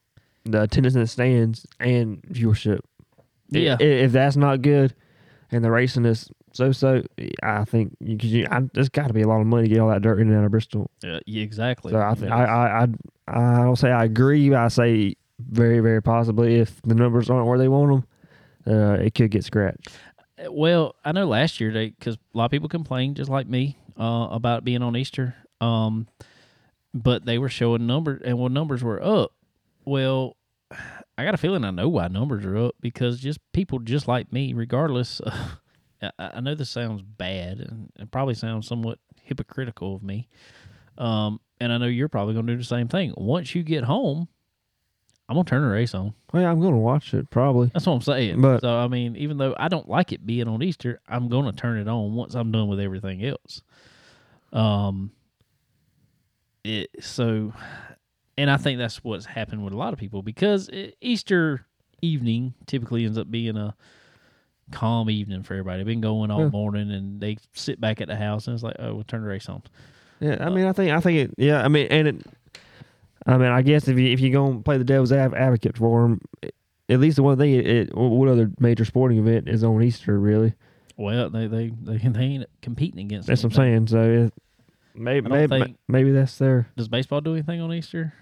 S2: the attendance in the stands and viewership.
S1: Yeah.
S2: i- If, that's not good, and the racing is so so, I think you, you I, there's got to be a lot of money to get all that dirt in and out of Bristol.
S1: Uh, yeah, exactly.
S2: So I think
S1: Yeah.
S2: I, I I I don't say I agree. But I say very very possibly if the numbers aren't where they want them, uh, it could get scratched.
S1: Well, I know last year they because a lot of people complained, just like me, uh, about being on Easter. Um, but they were showing numbers, and when numbers were up, well, I got a feeling I know why numbers are up because just people just like me, regardless. I, I know this sounds bad, and it probably sounds somewhat hypocritical of me. Um, and I know you're probably going to do the same thing. Once you get home, I'm gonna turn the race on.
S2: Well, yeah, I'm gonna watch it probably.
S1: That's what I'm saying.
S2: But-
S1: so I mean, even though I don't like it being on Easter, I'm gonna turn it on once I'm done with everything else. Um. It so, and I think that's what's happened with a lot of people because Easter evening typically ends up being a calm evening for everybody. Been going all
S2: Yeah.
S1: morning, and they sit back at the house, and it's like, oh, we'll turn the race on.
S2: Yeah, I uh, mean, I think, I think it. Yeah, I mean, and it. I mean, I guess if you if you gonna play the devil's advocate for them, at least the one thing, it, it what other major sporting event is on Easter? Really,
S1: Well, they they they, they ain't competing against.
S2: that's what. I'm saying. So it, maybe maybe maybe that's their.
S1: Does baseball do anything on Easter?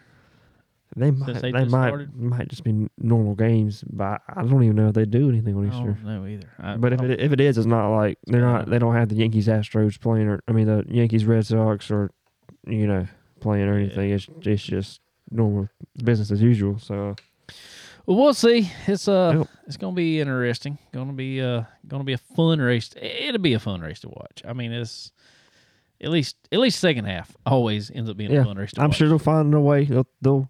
S2: They might
S1: they
S2: they,
S1: just
S2: might
S1: started?
S2: might just be normal games, but I don't even know if they do anything on
S1: I
S2: Easter.
S1: don't know either. I,
S2: But if it if it is, it's not like they're not they don't have the Yankees Astros playing or I mean the Yankees Red Sox or you know playing or
S1: Yeah.
S2: anything. It's it's just normal business as usual. So
S1: Well, we'll see. It's uh,
S2: Yep.
S1: it's gonna be interesting. Gonna be uh, gonna be a fun race. It'll be a fun race to watch. I mean, it's at least at least second half always ends up being
S2: Yeah,
S1: a fun race to
S2: I'm
S1: watch.
S2: sure they'll find a way. They'll they'll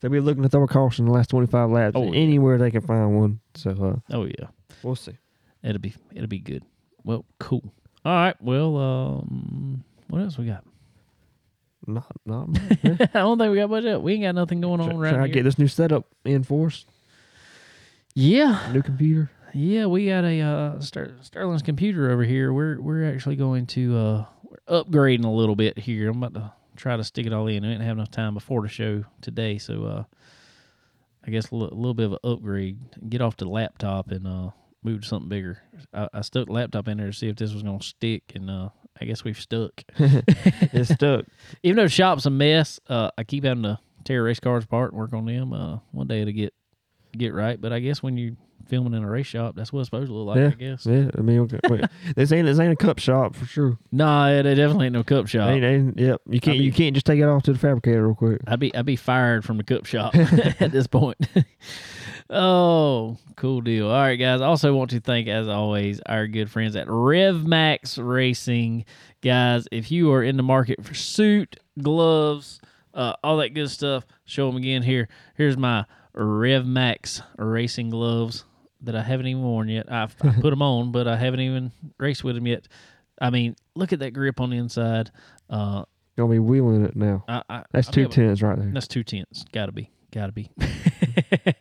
S2: they'll be looking to throw a caution in the last 25 laps
S1: Oh, yeah.
S2: anywhere they can find one. So uh,
S1: Oh yeah,
S2: we'll see.
S1: it'll be it'll be good. Well, cool. All right. Well, um, what else we got?
S2: Not not much.
S1: I don't think we got much else. We ain't got nothing going on
S2: Try,
S1: right
S2: try to
S1: here.
S2: get this new setup in force.
S1: yeah,
S2: New computer.
S1: Yeah, we got a uh, Ster- Sterling's computer over here. We're we're actually going to uh, we're upgrading a little bit here. I'm about to try to stick it all in. I didn't have enough time before the show today, so uh, I guess a little bit of an upgrade. Get off the laptop and uh, move to something bigger. I, I stuck the laptop in there to see if this was gonna stick, and uh, I guess we've stuck.
S2: It's stuck.
S1: Even though the shop's a mess, uh, I keep having to tear race cars apart and work on them. Uh, one day it'll get get right. But I guess when you filming in a race shop, that's what it's supposed to look like.
S2: Yeah.
S1: I guess.
S2: Yeah, I mean, okay, this ain't this ain't a cup shop for sure.
S1: Nah, it, it definitely ain't no cup shop.
S2: Ain't, ain't, yep, you can't
S1: be-
S2: you can't just take it off to the fabricator real quick.
S1: I'd be I'd be fired from the cup shop at this point. oh, cool deal. All right, guys. I also want to thank, as always, our good friends at RevMax Racing. Guys, if you are in the market for suit, gloves, uh, all that good stuff, show them again here. Here's my RevMax racing gloves that I haven't even worn yet. I've I put them on, but I haven't even raced with them yet. I mean, look at that grip on the inside. Uh,
S2: Gonna be wheeling it now.
S1: I, I,
S2: That's
S1: I'll
S2: two tenths right there.
S1: that's two tenths. Gotta be. Gotta be.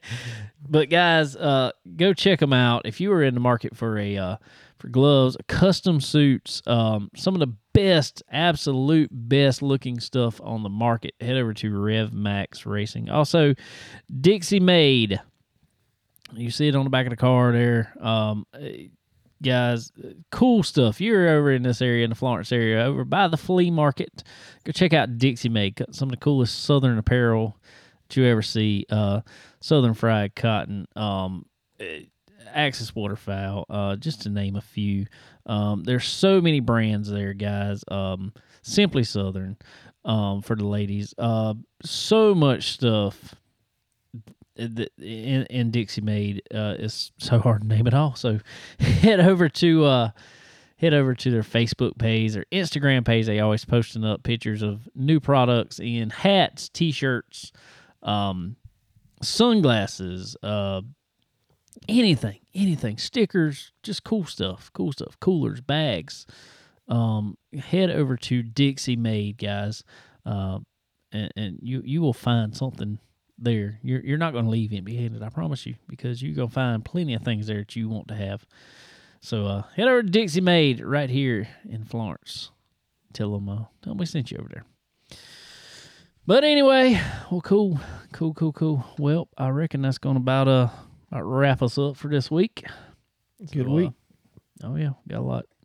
S1: but guys, uh, go check them out if you are in the market for a uh, for gloves, custom suits, um, some of the best, absolute best looking stuff on the market. Head over to Rev Max Racing. Also, Dixie Made. You see it on the back of the car there. Um, eh, guys, eh, cool stuff. You're over in this area, in the Florence area, over by the flea market. Go check out Dixie. Got Some of the coolest Southern apparel that you ever see. Uh, Southern Fried Cotton, um, eh, Axis Waterfowl, uh, just to name a few. Um, there's so many brands there, guys. Um, Simply Southern um, for the ladies. Uh, so much stuff that in, in Dixie Made uh, is so hard to name it all. So head over to uh, head over to their Facebook page or Instagram page. They always posting up pictures of new products in hats, t-shirts, um, sunglasses, uh, anything, anything, stickers, just cool stuff, cool stuff, coolers, bags. Um, head over to Dixie Made, guys, uh, and, and you you will find something there. You're you're not going to leave empty handed, I promise you, because you're gonna find plenty of things there that you want to have. So uh, head over to Dixie Made right here in Florence. Tell them uh, tell them we sent you over there. But anyway, well, cool, cool, cool, cool. Well, I reckon that's gonna about uh about wrap us up for this week.
S2: Good
S1: So, uh,
S2: week.
S1: oh yeah, got a lot to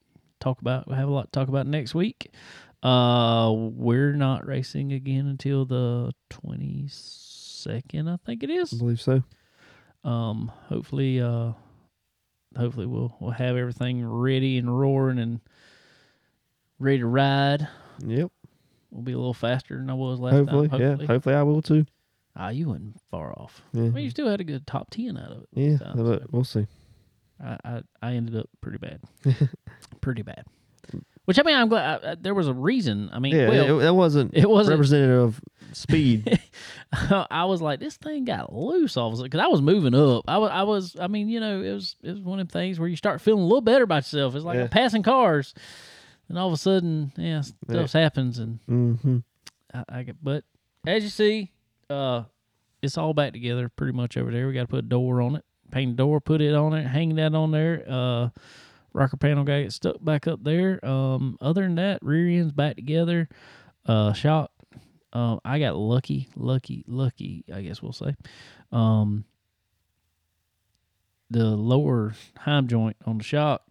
S1: talk about. We have a lot to talk about next week. Uh, we're not racing again until the twenty second, I think it is.
S2: I believe so.
S1: Um, hopefully, uh, hopefully we'll we'll have everything ready and roaring and ready to ride.
S2: Yep.
S1: We'll be a little faster than I was last
S2: Hopefully,
S1: time.
S2: yeah. Hopefully, I will too.
S1: Ah, you wasn't far off.
S2: Yeah.
S1: I mean, you still had a good top ten out of it.
S2: yeah,
S1: time,
S2: but
S1: so.
S2: we'll see.
S1: I, I, I ended up pretty bad, pretty bad. Which I mean, I'm glad I, I, there was a reason. I mean,
S2: Yeah,
S1: well,
S2: it, it wasn't
S1: it wasn't.
S2: representative of speed.
S1: I was like, this thing got loose all of a sudden because I was moving up. I was, I was, I mean, you know, it was, it was one of them things where you start feeling a little better about yourself. It's like
S2: Yeah.
S1: I'm passing cars, and all of a sudden, yeah, stuff happens, and
S2: hmm
S1: I, I get. But as you see, uh, it's all back together pretty much over there. We got to put a door on it, paint a door, put it on it, hang that on there. Uh, rocker panel guy gets stuck back up there. Um, other than that, rear ends back together. Uh, shock. Um, I got lucky, lucky, lucky. I guess we'll say. Um, the lower heim joint on the shock,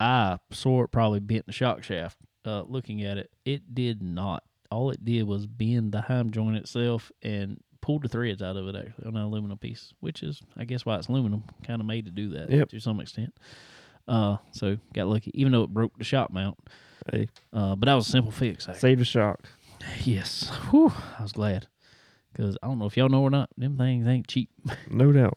S1: I saw it probably bent the shock shaft. Uh, looking at it, it did not. All it did was bend the heim joint itself and pulled the threads out of it actually on an aluminum piece, which is, I guess, why it's aluminum, kind of made to do that
S2: Yep.
S1: to some extent. Uh, so got lucky, even though it broke the shock mount.
S2: Hey,
S1: Uh, but that was a simple fix. Actually.
S2: save the shock.
S1: Yes, Whew, I was glad because I don't know if y'all know or not, them things ain't cheap.
S2: No doubt.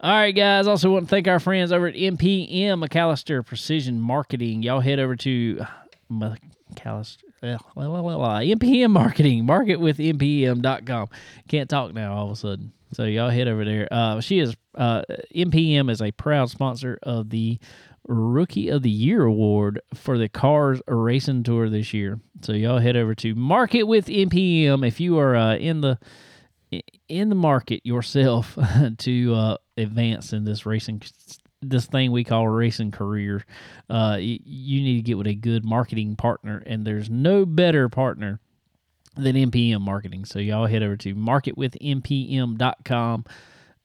S1: All right, guys. Also, want to thank our friends over at MPM McAllister Precision Marketing. Y'all head over to McAllister. uh, la, la, la, MPM Marketing. Market with MPM.com. Can't talk now all of a sudden. So y'all head over there. Uh, she is uh, MPM is a proud sponsor of the Rookie of the Year award for the Cars Racing Tour this year. So y'all head over to Market with MPM if you are uh, in the in the market yourself to uh, advance in this racing this thing we call racing career uh, you need to get with a good marketing partner and there's no better partner than mpm marketing so y'all head over to marketwithmpm.com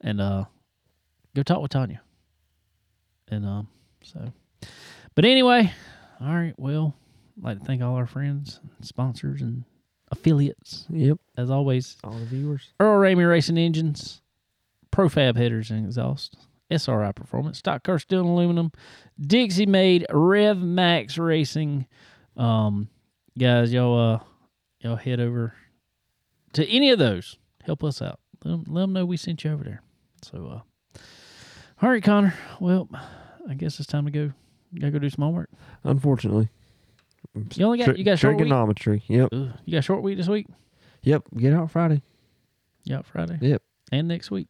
S1: and uh, go talk with tanya and um so but anyway all right well I'd like to thank all our friends sponsors and affiliates
S2: Yep.
S1: as always
S2: All the viewers.
S1: Earl Ramey Racing Engines, Profab headers and exhaust, SRI Performance, Stock Car Steel and Aluminum, Dixie Made, Rev Max Racing. Um, guys, y'all, uh, y'all head over to any of those. Help us out. Let them, let them know we sent you over there. So, uh, all right, Connor. Well, I guess it's time to go. Gotta go do some homework.
S2: Unfortunately.
S1: You only got you got short week.
S2: trigonometry. Yep.
S1: Ugh, you got short week this week.
S2: Yep. Get out Friday.
S1: Yeah, Friday.
S2: Yep.
S1: And next week.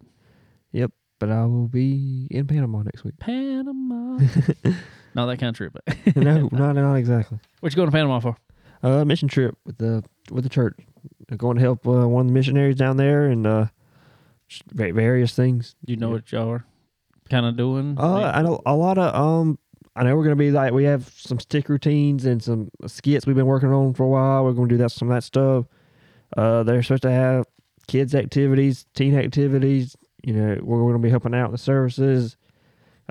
S2: Yep. But I will be in Panama next week.
S1: Panama. not that kind of trip, but
S2: no, not not exactly.
S1: what you going to Panama for?
S2: Uh, mission trip with the with the church. They're going to help uh, one of the missionaries down there and uh, various things.
S1: You know what y'all are kind of doing?
S2: Uh, I know a lot of um. I know we're gonna be like we have some stick routines and some skits we've been working on for a while. We're gonna do that some of that stuff. Uh, they're supposed to have kids activities, teen activities. You know, we're gonna be helping out the services,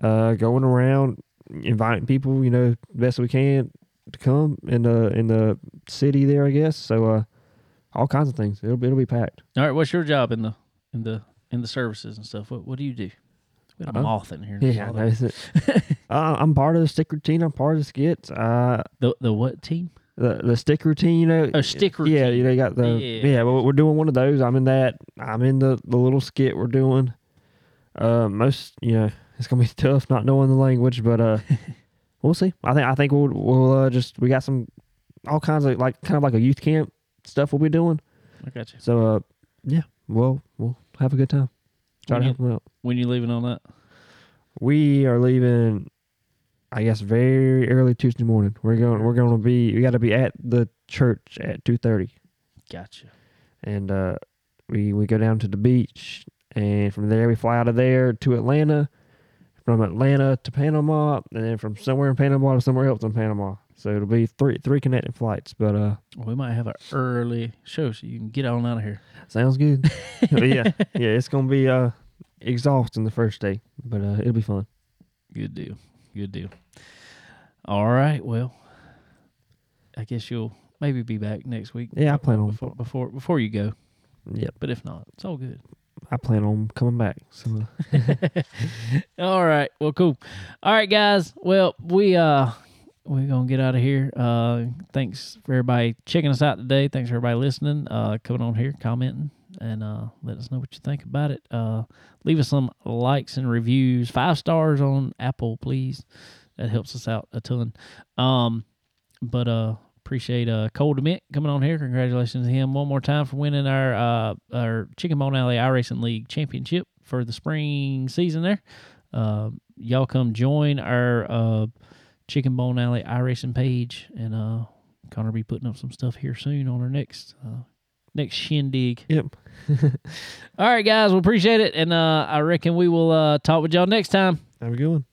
S2: uh, going around, inviting people. You know, best we can to come in the in the city there. I guess so. Uh, all kinds of things. It'll be it'll be packed.
S1: All right. What's your job in the in the in the services and stuff? What what do you do? We got a
S2: Uh,
S1: moth in here.
S2: Yeah, that's it. uh, I'm part of the stick routine. I'm part of the skits. Uh,
S1: The the what team?
S2: the the stick routine, you know.
S1: Oh, stick routine.
S2: Yeah, you know, you got the
S1: Yeah.
S2: yeah. but we're doing one of those. I'm in that. I'm in the the little skit we're doing. Uh, most you know, it's gonna be tough not knowing the language, but uh, we'll see. I think I think we'll we'll uh, just we got some all kinds of like kind of like a youth camp stuff we'll be doing.
S1: I got you.
S2: So uh, yeah, we'll we'll have a good time. Try to
S1: When
S2: help them out.
S1: When you leaving on that?
S2: We are leaving. I guess very early Tuesday morning. We're going. We're going to be. We got to be at the church at two thirty.
S1: Gotcha.
S2: and uh, we we go down to the beach, and from there we fly out of there to Atlanta, from Atlanta to Panama, and then from somewhere in Panama to somewhere else in Panama. So it'll be three three connecting flights, but uh,
S1: We might have an early show so you can get on out of here.
S2: sounds good. Yeah, yeah, it's gonna be uh exhausting the first day, but uh, it'll be fun.
S1: Good deal. Good deal. All right. Well, I guess you'll maybe be back next week.
S2: Yeah, I plan on-
S1: before before, before you go.
S2: Yep,
S1: But if not, it's all good.
S2: I plan on coming back. So
S1: All right. Well, cool. All right, guys. Well, we uh we're gonna get out of here. Uh thanks for everybody checking us out today. Thanks for everybody listening, uh coming on here, commenting, and uh let us know what you think about it. Uh leave us some likes and reviews. Five stars on Apple, please. That helps us out a ton. Um but uh appreciate uh Cole DeMint coming on here. Congratulations to him one more time for winning our uh our Chicken Bone Alley iRacing League championship for the spring season there. Uh, y'all come join our uh Chicken Bone Alley iRacing page and uh Connor be putting up some stuff here soon on our next uh next shindig.
S2: yep,
S1: All right guys, we appreciate it and uh I reckon we will uh talk with y'all next time.
S2: have a good one.